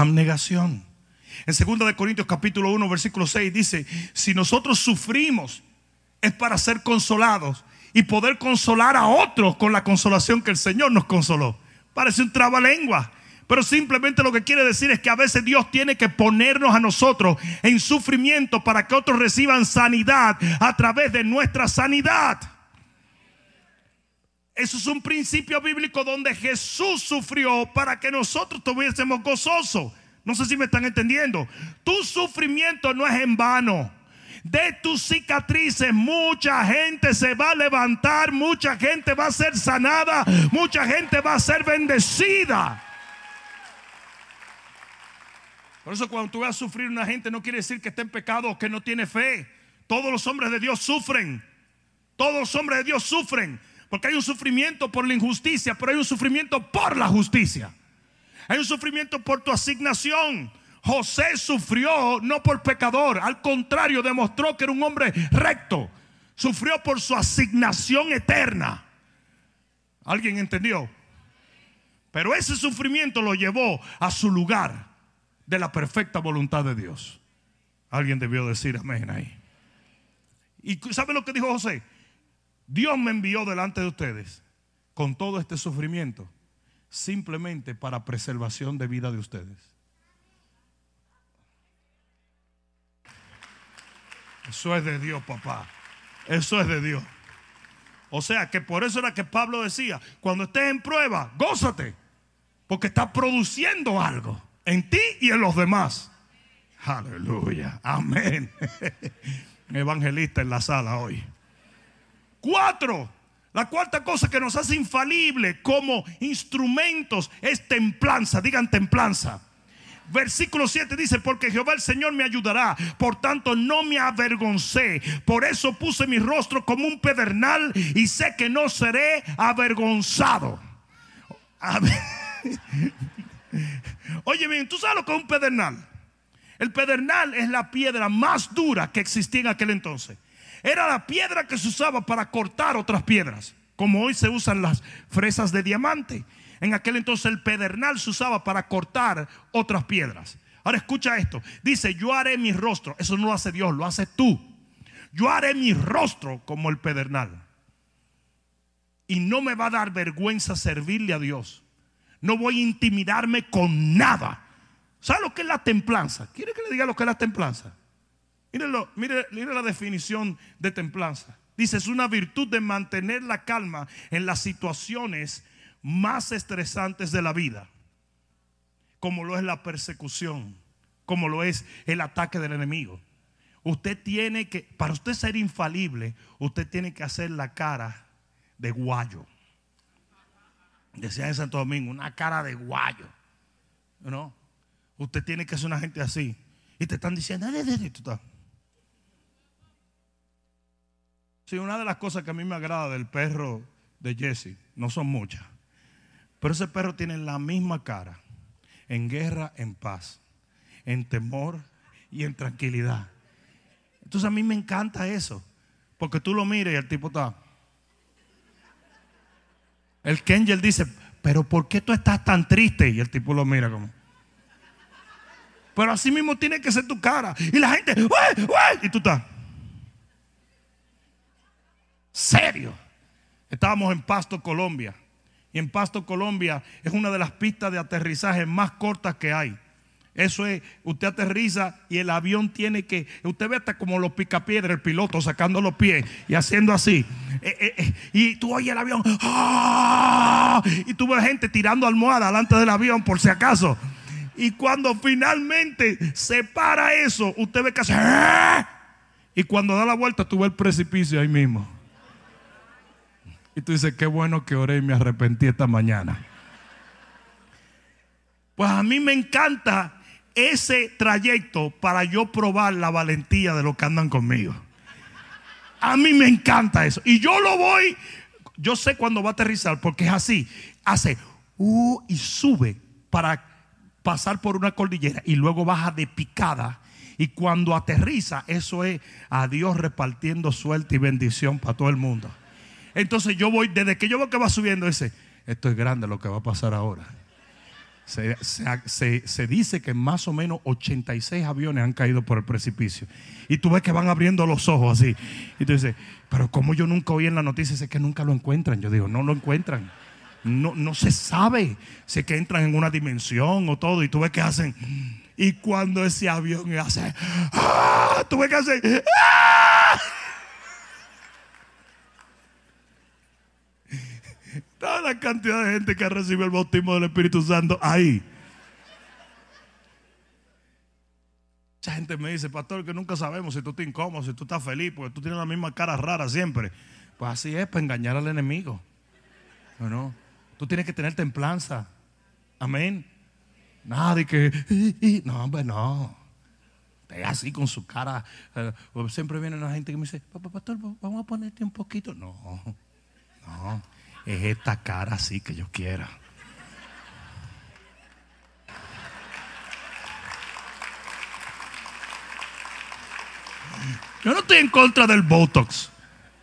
Abnegación. En 2 de Corintios capítulo 1 versículo 6 dice, si nosotros sufrimos es para ser consolados y poder consolar a otros con la consolación que el Señor nos consoló. Parece un trabalengua. Pero simplemente lo que quiere decir es que a veces Dios tiene que ponernos a nosotros en sufrimiento para que otros reciban sanidad a través de nuestra sanidad. Eso es un principio bíblico donde Jesús sufrió para que nosotros tuviésemos gozoso. No sé si me están entendiendo. Tu sufrimiento no es en vano. De tus cicatrices mucha gente se va a levantar, mucha gente va a ser sanada, mucha gente va a ser bendecida. Por eso cuando tú vas a sufrir una gente no quiere decir que esté en pecado o que no tiene fe. Todos los hombres de Dios sufren. Todos los hombres de Dios sufren. Porque hay un sufrimiento por la injusticia, pero hay un sufrimiento por la justicia. Hay un sufrimiento por tu asignación. José sufrió no por pecador, al contrario, demostró que era un hombre recto. Sufrió por su asignación eterna. ¿Alguien entendió? Pero ese sufrimiento lo llevó a su lugar de la perfecta voluntad de Dios. Alguien debió decir amén ahí. ¿Y sabe lo que dijo José? Dios me envió delante de ustedes con todo este sufrimiento simplemente para preservación de vida de ustedes. Eso es de Dios, papá. Eso es de Dios. O sea que por eso era que Pablo decía, cuando estés en prueba, gózate, porque está produciendo algo en ti y en los demás. Aleluya, amén. (laughs) Evangelista en la sala hoy. Cuatro. La cuarta cosa que nos hace infalible como instrumentos es templanza. Digan templanza. Versículo 7 dice, porque Jehová el Señor me ayudará, por tanto no me avergoncé. Por eso puse mi rostro como un pedernal y sé que no seré avergonzado. Oye bien, ¿tú sabes lo que es un pedernal? El pedernal es la piedra más dura que existía en aquel entonces. Era la piedra que se usaba para cortar otras piedras. como hoy se usan las fresas de diamante. En aquel entonces el pedernal se usaba para cortar otras piedras. Ahora escucha esto. Dice, yo haré mi rostro. Eso no lo hace Dios, lo hace tú. Yo haré mi rostro como el pedernal. Y no me va a dar vergüenza servirle a Dios. No voy a intimidarme con nada. ¿Sabe lo que es la templanza? ¿Quiere que le diga lo que es la templanza? Mírenlo, mire, mire la definición de templanza. Dice, es una virtud de mantener la calma en las situaciones más estresantes de la vida, como lo es la persecución, como lo es el ataque del enemigo. Usted tiene que, para usted ser infalible, usted tiene que hacer la cara de guayo. Decía en Santo Domingo, una cara de guayo. ¿No? Usted tiene que ser una gente así. Y te están diciendo, Sí, una de las cosas que a mí me agrada del perro de Jesse, no son muchas, pero ese perro tiene la misma cara, en guerra, en paz, en temor y en tranquilidad. Entonces a mí me encanta eso, porque tú lo miras y el tipo está... El Kengel dice, pero ¿por qué tú estás tan triste? Y el tipo lo mira como... Pero así mismo tiene que ser tu cara. Y la gente, Y tú estás serio. Estábamos en Pasto, Colombia. Y en Pasto, Colombia es una de las pistas de aterrizaje más cortas que hay. Eso es, usted aterriza y el avión tiene que, usted ve hasta como los picapiedras, el piloto sacando los pies y haciendo así. Eh, eh, eh, y tú oyes el avión, ¡ah! y tú ves gente tirando almohada delante del avión por si acaso. Y cuando finalmente se para eso, usted ve que hace, ¡ah! y cuando da la vuelta, tú ves el precipicio ahí mismo. Y tú dices, qué bueno que oré y me arrepentí esta mañana. Pues a mí me encanta ese trayecto para yo probar la valentía de los que andan conmigo. A mí me encanta eso. Y yo lo voy, yo sé cuándo va a aterrizar porque es así. Hace uh, y sube para pasar por una cordillera y luego baja de picada. Y cuando aterriza, eso es a Dios repartiendo suerte y bendición para todo el mundo. Entonces yo voy, desde que yo veo que va subiendo ese, esto es grande lo que va a pasar ahora. Se, dice que más o menos 86 aviones han caído por el precipicio. Y tú ves que van abriendo los ojos así. Y tú dices, pero como yo nunca oí en la noticia, es que nunca lo encuentran. Yo digo, no lo encuentran. No, no se sabe si es que entran en una dimensión o todo. Y tú ves que hacen. Y cuando ese avión hace, ¡ah! tú ves que hacen, ¡ah! Toda la cantidad de gente que recibe el bautismo del Espíritu Santo ahí. Mucha gente me dice, pastor, que nunca sabemos si tú estás incómodo, si tú estás feliz, porque tú tienes la misma cara rara siempre. Pues así es, para engañar al enemigo. ¿No? Tú tienes que tener templanza. Amén. Nada que. No, hombre, no. Te así con su cara. Eh, siempre viene una gente que me dice, pastor, vamos a ponerte un poquito. No, no es esta cara así que yo quiera. Yo no estoy en contra del Botox.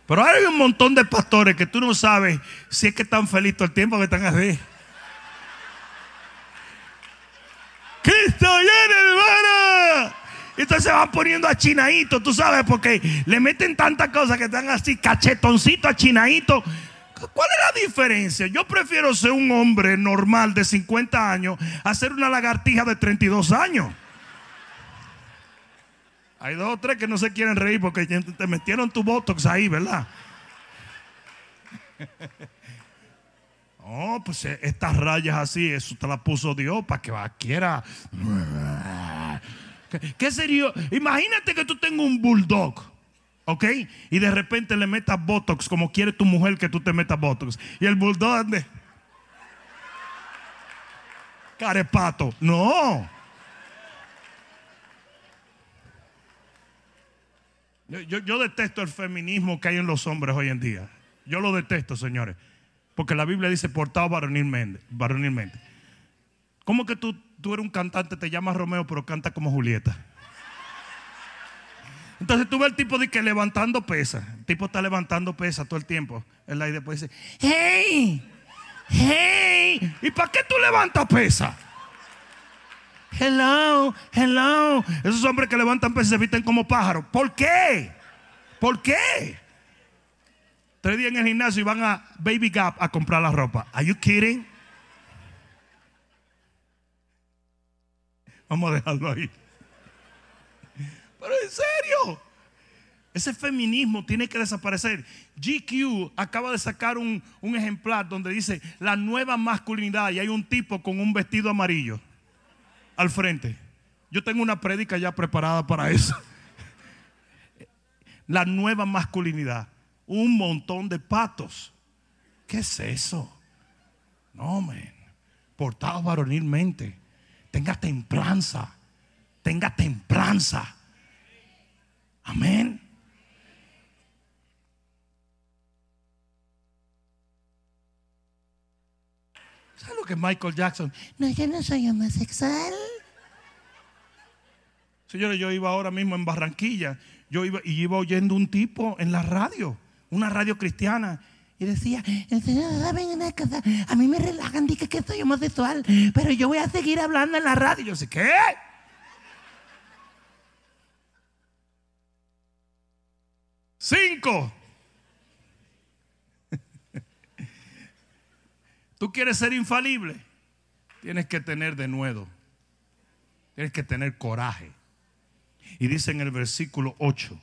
Pero hay un montón de pastores que tú no sabes si es que están felices todo el tiempo que están así. Cristo viene, hermano. Entonces se van poniendo a chinadito, tú sabes, porque le meten tantas cosas que están así, cachetoncito a chinadito. ¿Cuál es la diferencia? Yo prefiero ser un hombre normal de 50 años a ser una lagartija de 32 años. Hay dos o tres que no se quieren reír porque te metieron tu botox ahí, ¿verdad? Oh, pues eh, estas rayas así, eso te las puso Dios para que quiera. ¿Qué sería? Imagínate que tú tengas un bulldog. ¿Ok? Y de repente le metas Botox como quiere tu mujer que tú te metas Botox. Y el bulldog ande. Carepato. No. Yo, yo, detesto el feminismo que hay en los hombres hoy en día. Yo lo detesto, señores. Porque la Biblia dice portado varonilmente. varonilmente. ¿Cómo que tú, tú eres un cantante, te llamas Romeo, pero canta como Julieta? Entonces tú ves el tipo de que levantando pesas. El tipo está levantando pesas todo el tiempo. El aire después dice, hey, hey, ¿y para qué tú levantas pesas? Hello, hello. Esos hombres que levantan pesas se visten como pájaros. ¿Por qué? ¿Por qué? Tres días en el gimnasio y van a Baby Gap a comprar la ropa. Are you kidding? Vamos a dejarlo ahí. Pero en serio, ese feminismo tiene que desaparecer. GQ acaba de sacar un, un, ejemplar donde dice la nueva masculinidad y hay un tipo con un vestido amarillo al frente. Yo tengo una prédica ya preparada para eso. (laughs) La nueva masculinidad. Un montón de patos. ¿Qué es eso? No, men. Portado varonilmente. Tenga templanza. Tenga templanza. Amén. ¿Sabes lo que Michael Jackson? No, yo no soy homosexual. Señores, yo iba ahora mismo en Barranquilla. Yo iba y iba oyendo un tipo en la radio, una radio cristiana. Y decía, ¿saben una cosa? A mí me relajan, dije que soy homosexual, pero yo voy a seguir hablando en la radio. Y yo sé, ¿qué? Cinco. Tú quieres ser infalible. Tienes que tener de nuevo. Tienes que tener coraje. Y dice en el versículo 8,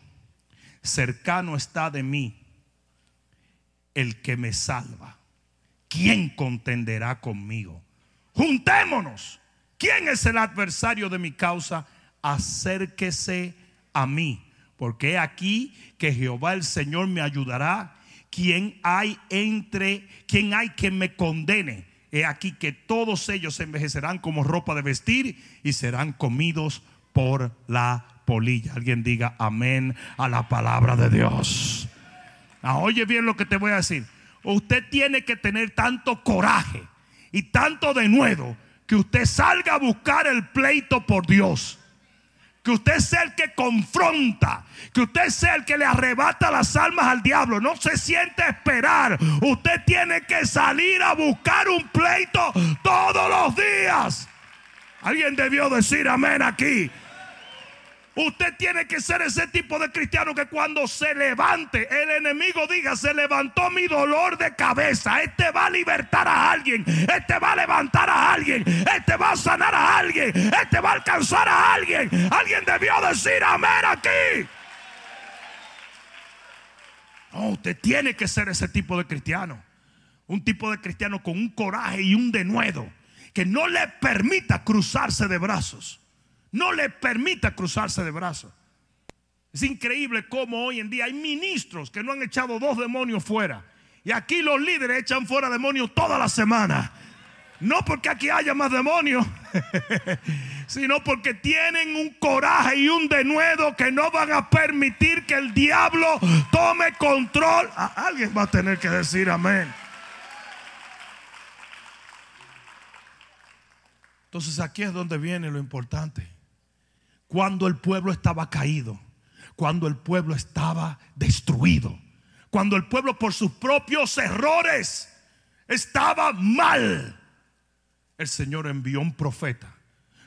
cercano está de mí el que me salva. ¿Quién contenderá conmigo? Juntémonos. ¿Quién es el adversario de mi causa? Acérquese a mí porque aquí que Jehová el Señor me ayudará. ¿Quién hay entre, quién hay que me condene? He aquí que todos ellos envejecerán como ropa de vestir y serán comidos por la polilla. Alguien diga amén a la palabra de Dios. Ah, oye bien lo que te voy a decir. Usted tiene que tener tanto coraje y tanto denuedo que usted salga a buscar el pleito por Dios que usted sea el que confronta, que usted sea el que le arrebata las almas al diablo. No se siente esperar. Usted tiene que salir a buscar un pleito todos los días. Alguien debió decir amén aquí. Usted tiene que ser ese tipo de cristiano que cuando se levante el enemigo diga, se levantó mi dolor de cabeza. Este va a libertar a alguien. Este va a levantar a alguien. Este va a sanar a alguien. Este va a alcanzar a alguien. Alguien debió decir amén aquí. No, usted tiene que ser ese tipo de cristiano. Un tipo de cristiano con un coraje y un denuedo. Que no le permita cruzarse de brazos no le permita cruzarse de brazos. Es increíble cómo hoy en día hay ministros que no han echado dos demonios fuera. Y aquí los líderes echan fuera demonios toda la semana. No porque aquí haya más demonios, (laughs) sino porque tienen un coraje y un denuedo que no van a permitir que el diablo tome control. alguien va a tener que decir amén. Entonces aquí es donde viene lo importante cuando el pueblo estaba caído, cuando el pueblo estaba destruido, cuando el pueblo por sus propios errores estaba mal, el Señor envió un profeta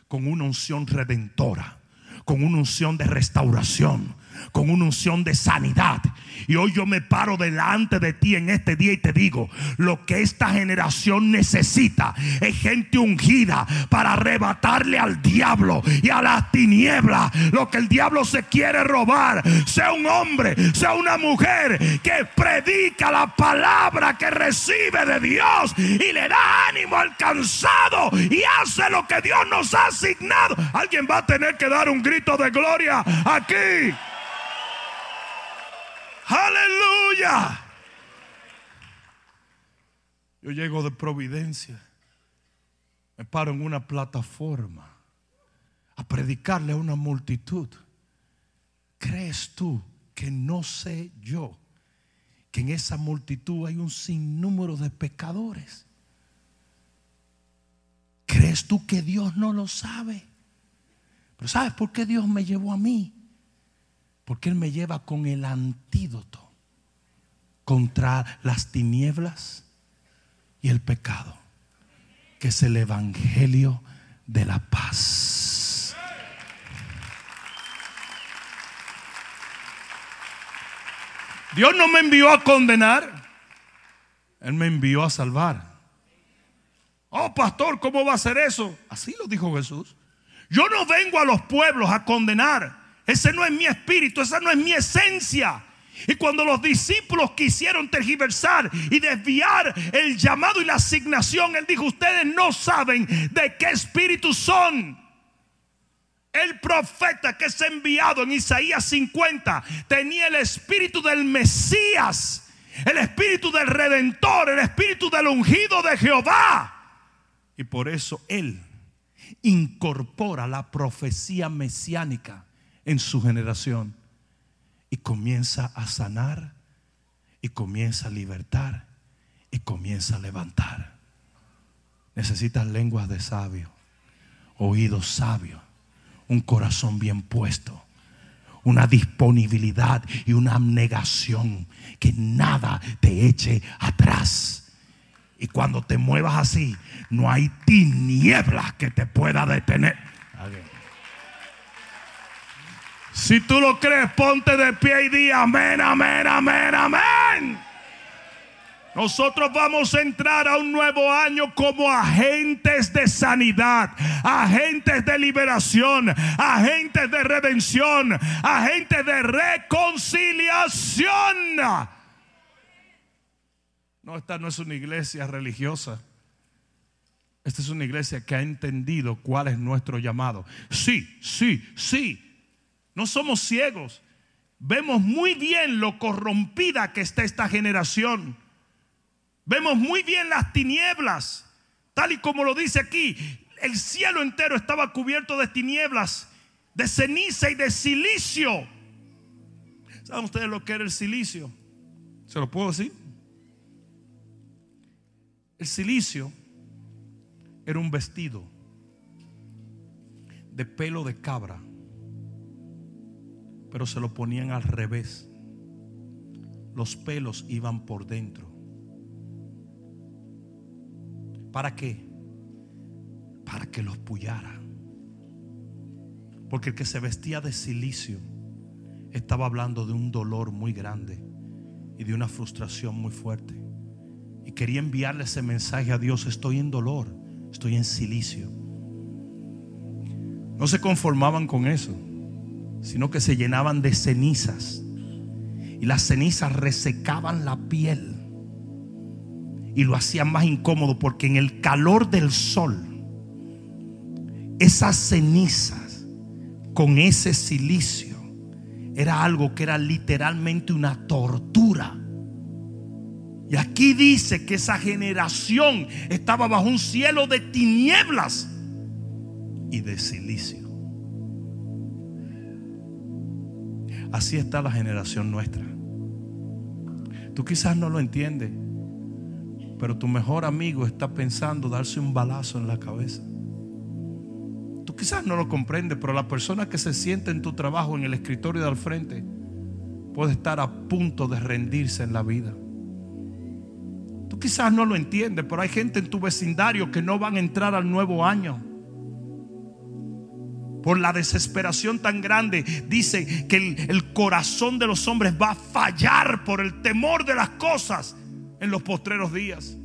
con una unción redentora, con una unción de restauración, con una unción de sanidad. Y hoy yo me paro delante de ti en este día y te digo, lo que esta generación necesita es gente ungida para arrebatarle al diablo y a las tinieblas lo que el diablo se quiere robar. Sea un hombre, sea una mujer que predica la palabra que recibe de Dios y le da ánimo al cansado y hace lo que Dios nos ha asignado. Alguien va a tener que dar un grito de gloria aquí. Aleluya. Yo llego de Providencia, me paro en una plataforma a predicarle a una multitud. ¿Crees tú que no sé yo que en esa multitud hay un sinnúmero de pecadores? ¿Crees tú que Dios no lo sabe? Pero ¿sabes por qué Dios me llevó a mí? Porque Él me lleva con el antídoto contra las tinieblas y el pecado, que es el Evangelio de la paz. Dios no me envió a condenar, Él me envió a salvar. Oh, pastor, ¿cómo va a ser eso? Así lo dijo Jesús. Yo no vengo a los pueblos a condenar. Ese no es mi espíritu, esa no es mi esencia. Y cuando los discípulos quisieron tergiversar y desviar el llamado y la asignación, Él dijo, ustedes no saben de qué espíritu son. El profeta que es enviado en Isaías 50 tenía el espíritu del Mesías, el espíritu del Redentor, el espíritu del ungido de Jehová. Y por eso Él incorpora la profecía mesiánica en su generación y comienza a sanar y comienza a libertar y comienza a levantar. Necesitas lenguas de sabio, oídos sabios, un corazón bien puesto, una disponibilidad y una abnegación que nada te eche atrás. Y cuando te muevas así, no hay tinieblas que te pueda detener. Si tú lo crees, ponte de pie y di amén, amén, amén, amén. Nosotros vamos a entrar a un nuevo año como agentes de sanidad, agentes de liberación, agentes de redención, agentes de reconciliación. No, esta no es una iglesia religiosa. Esta es una iglesia que ha entendido cuál es nuestro llamado. Sí, sí, sí. No somos ciegos. Vemos muy bien lo corrompida que está esta generación. Vemos muy bien las tinieblas. Tal y como lo dice aquí, el cielo entero estaba cubierto de tinieblas, de ceniza y de silicio. ¿Saben ustedes lo que era el silicio? ¿Se lo puedo decir? El silicio era un vestido de pelo de cabra pero se lo ponían al revés. Los pelos iban por dentro. ¿Para qué? Para que los pullara. Porque el que se vestía de silicio estaba hablando de un dolor muy grande y de una frustración muy fuerte. Y quería enviarle ese mensaje a Dios, estoy en dolor, estoy en silicio. No se conformaban con eso sino que se llenaban de cenizas. Y las cenizas resecaban la piel y lo hacían más incómodo porque en el calor del sol, esas cenizas con ese silicio era algo que era literalmente una tortura. Y aquí dice que esa generación estaba bajo un cielo de tinieblas y de silicio. Así está la generación nuestra. Tú quizás no lo entiendes, pero tu mejor amigo está pensando darse un balazo en la cabeza. Tú quizás no lo comprendes, pero la persona que se siente en tu trabajo, en el escritorio de al frente, puede estar a punto de rendirse en la vida. Tú quizás no lo entiendes, pero hay gente en tu vecindario que no van a entrar al nuevo año por la desesperación tan grande, dice que el, corazón de los hombres va a fallar por el temor de las cosas en los postreros días.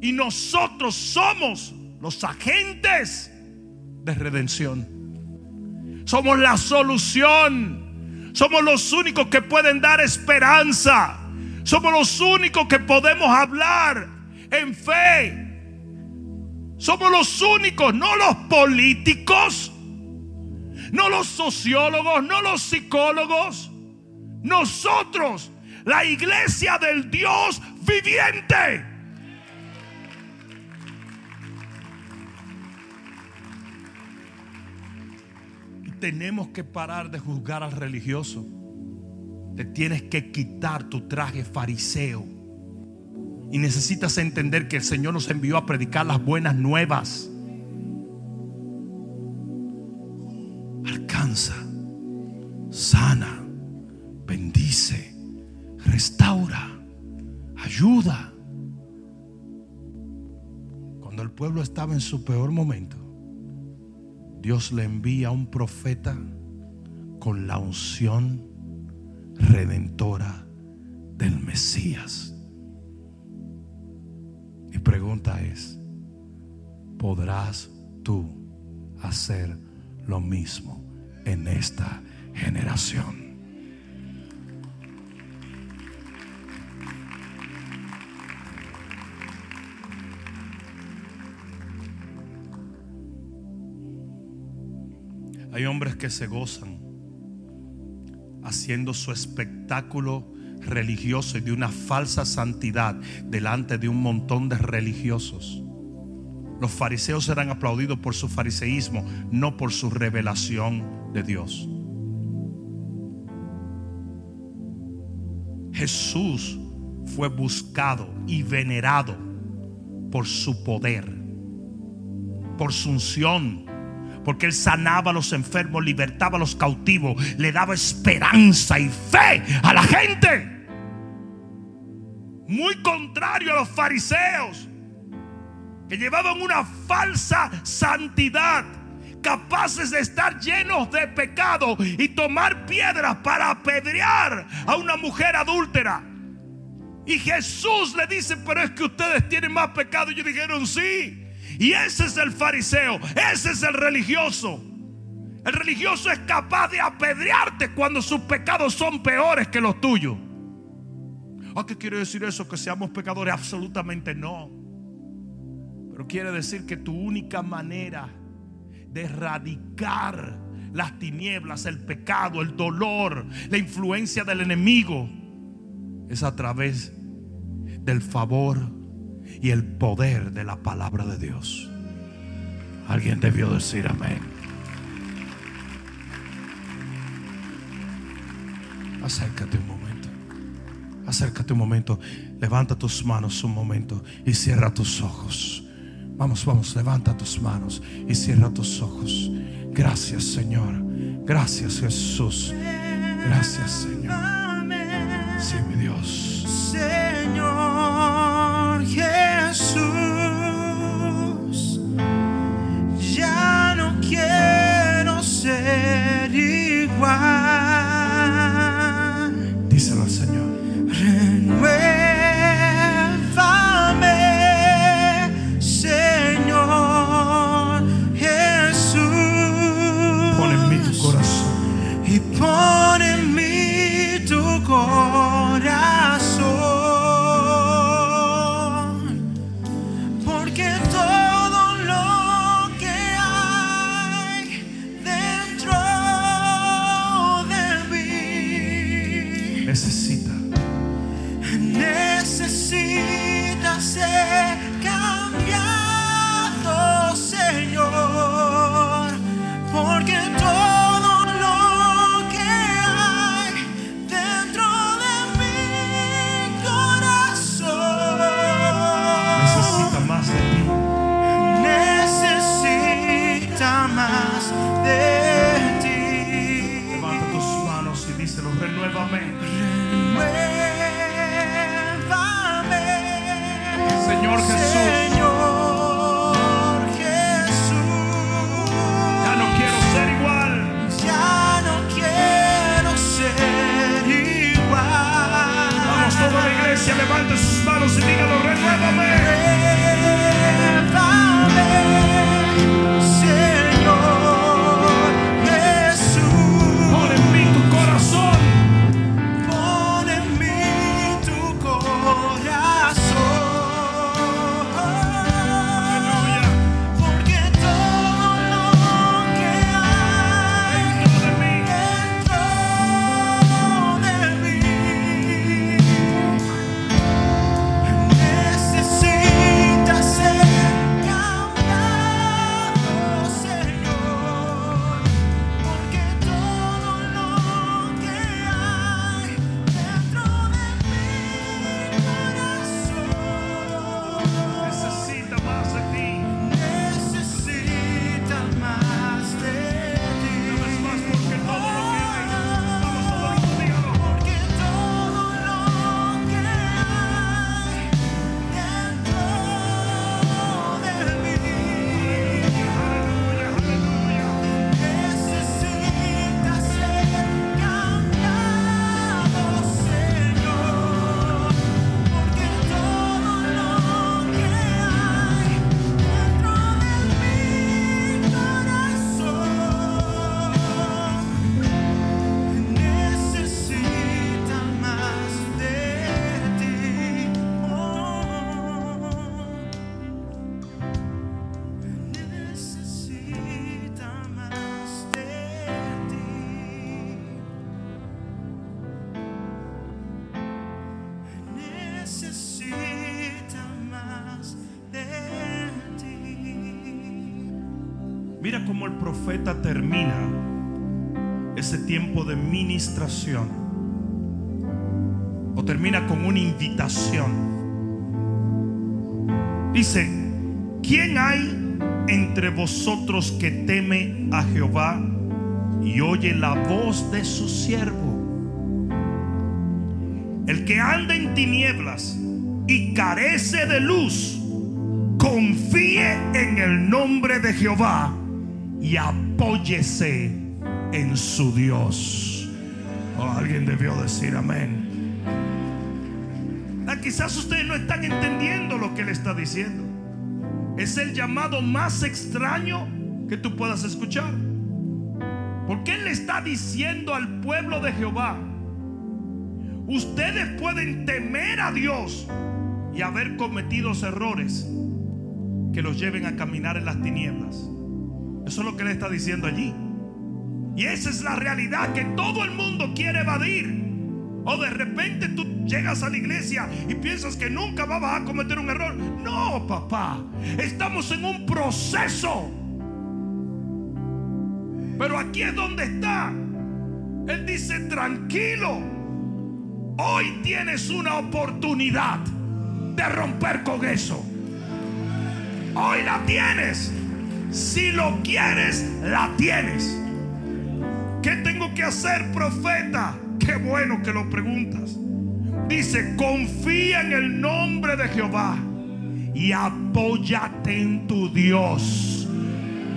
Y nosotros somos los agentes de redención. Somos la solución. Somos los únicos que pueden dar esperanza. Somos los únicos que podemos hablar en fe somos los únicos, no los políticos, no los sociólogos, no los psicólogos. Nosotros, la iglesia del Dios viviente. Tenemos que parar de juzgar al religioso. Te tienes que quitar tu traje fariseo y necesitas entender que el Señor nos envió a predicar las buenas nuevas. Alcanza sana, bendice, restaura, ayuda. Cuando el pueblo estaba en su peor momento, Dios le envía a un profeta con la unción redentora del Mesías. Pregunta es, ¿podrás tú hacer lo mismo en esta generación? Hay hombres que se gozan haciendo su espectáculo religioso y de una falsa santidad delante de un montón de religiosos. Los fariseos eran aplaudidos por su fariseísmo, no por su revelación de Dios. Jesús fue buscado y venerado por su poder, por su unción, porque él sanaba a los enfermos, libertaba a los cautivos, le daba esperanza y fe a la gente. Muy contrario a los fariseos, que llevaban una falsa santidad, capaces de estar llenos de pecado y tomar piedras para apedrear a una mujer adúltera. Y Jesús le dice, pero es que ustedes tienen más pecado. Y ellos dijeron, sí. Y ese es el fariseo, ese es el religioso. El religioso es capaz de apedrearte cuando sus pecados son peores que los tuyos. ¿A qué quiere decir eso? Que seamos pecadores. Absolutamente no. Pero quiere decir que tu única manera de erradicar las tinieblas, el pecado, el dolor, la influencia del enemigo, es a través del favor y el poder de la palabra de Dios. Alguien debió decir amén. Acércate un momento. Acércate un momento. Levanta tus manos un momento y cierra tus ojos. Vamos, vamos, levanta tus manos y cierra tus ojos. Gracias Señor. Gracias Jesús. Gracias Señor. Sí, mi Dios. Señor Jesús, profeta termina ese tiempo de ministración. O termina con una invitación. Dice, ¿quién hay entre vosotros que teme a Jehová y oye la voz de su siervo? El que anda en tinieblas y carece de luz, confíe en el nombre de Jehová y apóyese en su Dios. Oh, alguien debió decir amén. Ah, quizás ustedes no están entendiendo lo que él está diciendo. Es el llamado más extraño que tú puedas escuchar. Porque él le está diciendo al pueblo de Jehová, ustedes pueden temer a Dios y haber cometido errores que los lleven a caminar en las tinieblas. Eso es lo que él está diciendo allí. Y esa es la realidad que todo el mundo quiere evadir. O de repente tú llegas a la iglesia y piensas que nunca vas a cometer un error. No, papá. Estamos en un proceso. Pero aquí es donde está. Él dice, tranquilo. Hoy tienes una oportunidad de romper con eso. Hoy la tienes. Si lo quieres, la tienes. ¿Qué tengo que hacer, profeta? Qué bueno que lo preguntas. Dice, confía en el nombre de Jehová y apóyate en tu Dios.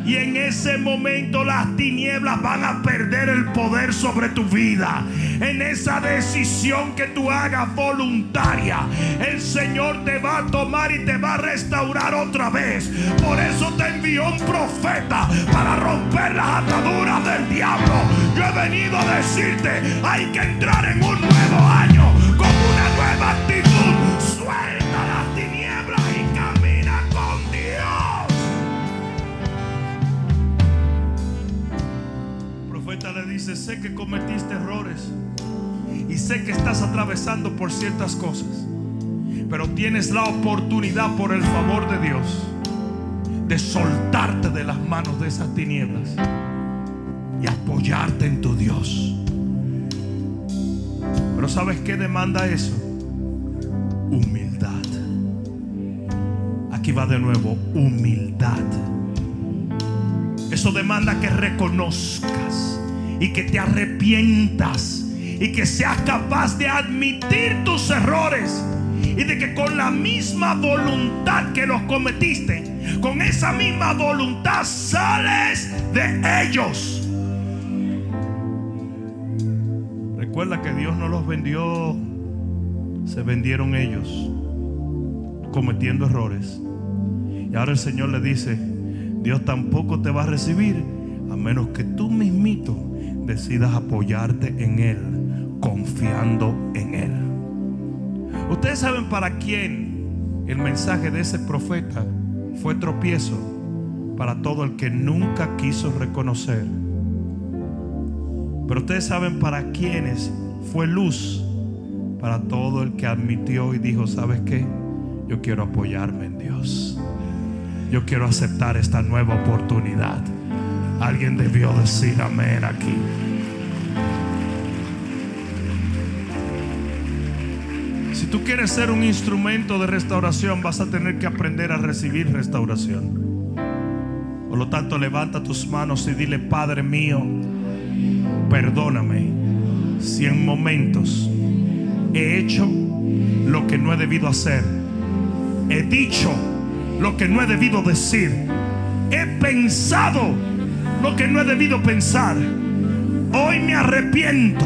Y en ese momento las tinieblas van a perder el poder sobre tu vida. En esa decisión que tú hagas voluntaria, el Señor te va a tomar y te va a restaurar otra vez. Por eso te envió un profeta para romper las ataduras del diablo. Yo he venido a decirte, hay que entrar en un nuevo año con una nueva actitud. Sé que cometiste errores y sé que estás atravesando por ciertas cosas, pero tienes la oportunidad por el favor de Dios de soltarte de las manos de esas tinieblas y apoyarte en tu Dios. Pero ¿sabes qué demanda eso? Humildad. Aquí va de nuevo, humildad. Eso demanda que reconozcas y que te arrepientas y que seas capaz de admitir tus errores y de que con la misma voluntad que los cometiste, con esa misma voluntad sales de ellos. Recuerda que Dios no los vendió, se vendieron ellos cometiendo errores. Y ahora el Señor le dice, Dios tampoco te va a recibir a menos que tú mismito decidas apoyarte en Él, confiando en Él. Ustedes saben para quién el mensaje de ese profeta fue tropiezo para todo el que nunca quiso reconocer. Pero ustedes saben para quiénes fue luz para todo el que admitió y dijo, ¿sabes qué? Yo quiero apoyarme en Dios. Yo quiero aceptar esta nueva oportunidad. Alguien debió decir amén aquí. Si tú quieres ser un instrumento de restauración, vas a tener que aprender a recibir restauración. Por lo tanto, levanta tus manos y dile, Padre mío, perdóname si en momentos he hecho lo que no he debido hacer. He dicho lo que no he debido decir. He pensado lo que no he debido pensar. Hoy me arrepiento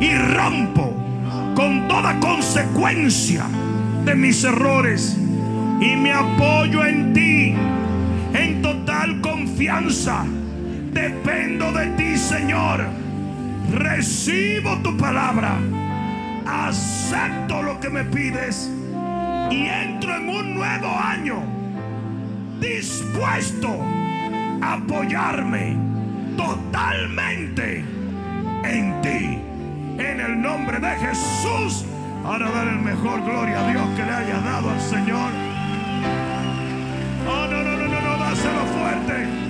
y rompo con toda consecuencia de mis errores y me apoyo en ti en total confianza. Dependo de ti, Señor. Recibo tu palabra. Acepto lo que me pides y entro en un nuevo año dispuesto apoyarme totalmente en ti. En el nombre de Jesús, ahora dar el mejor gloria a Dios que le haya dado al Señor. Oh, no, no, no, no, no, dáselo fuerte.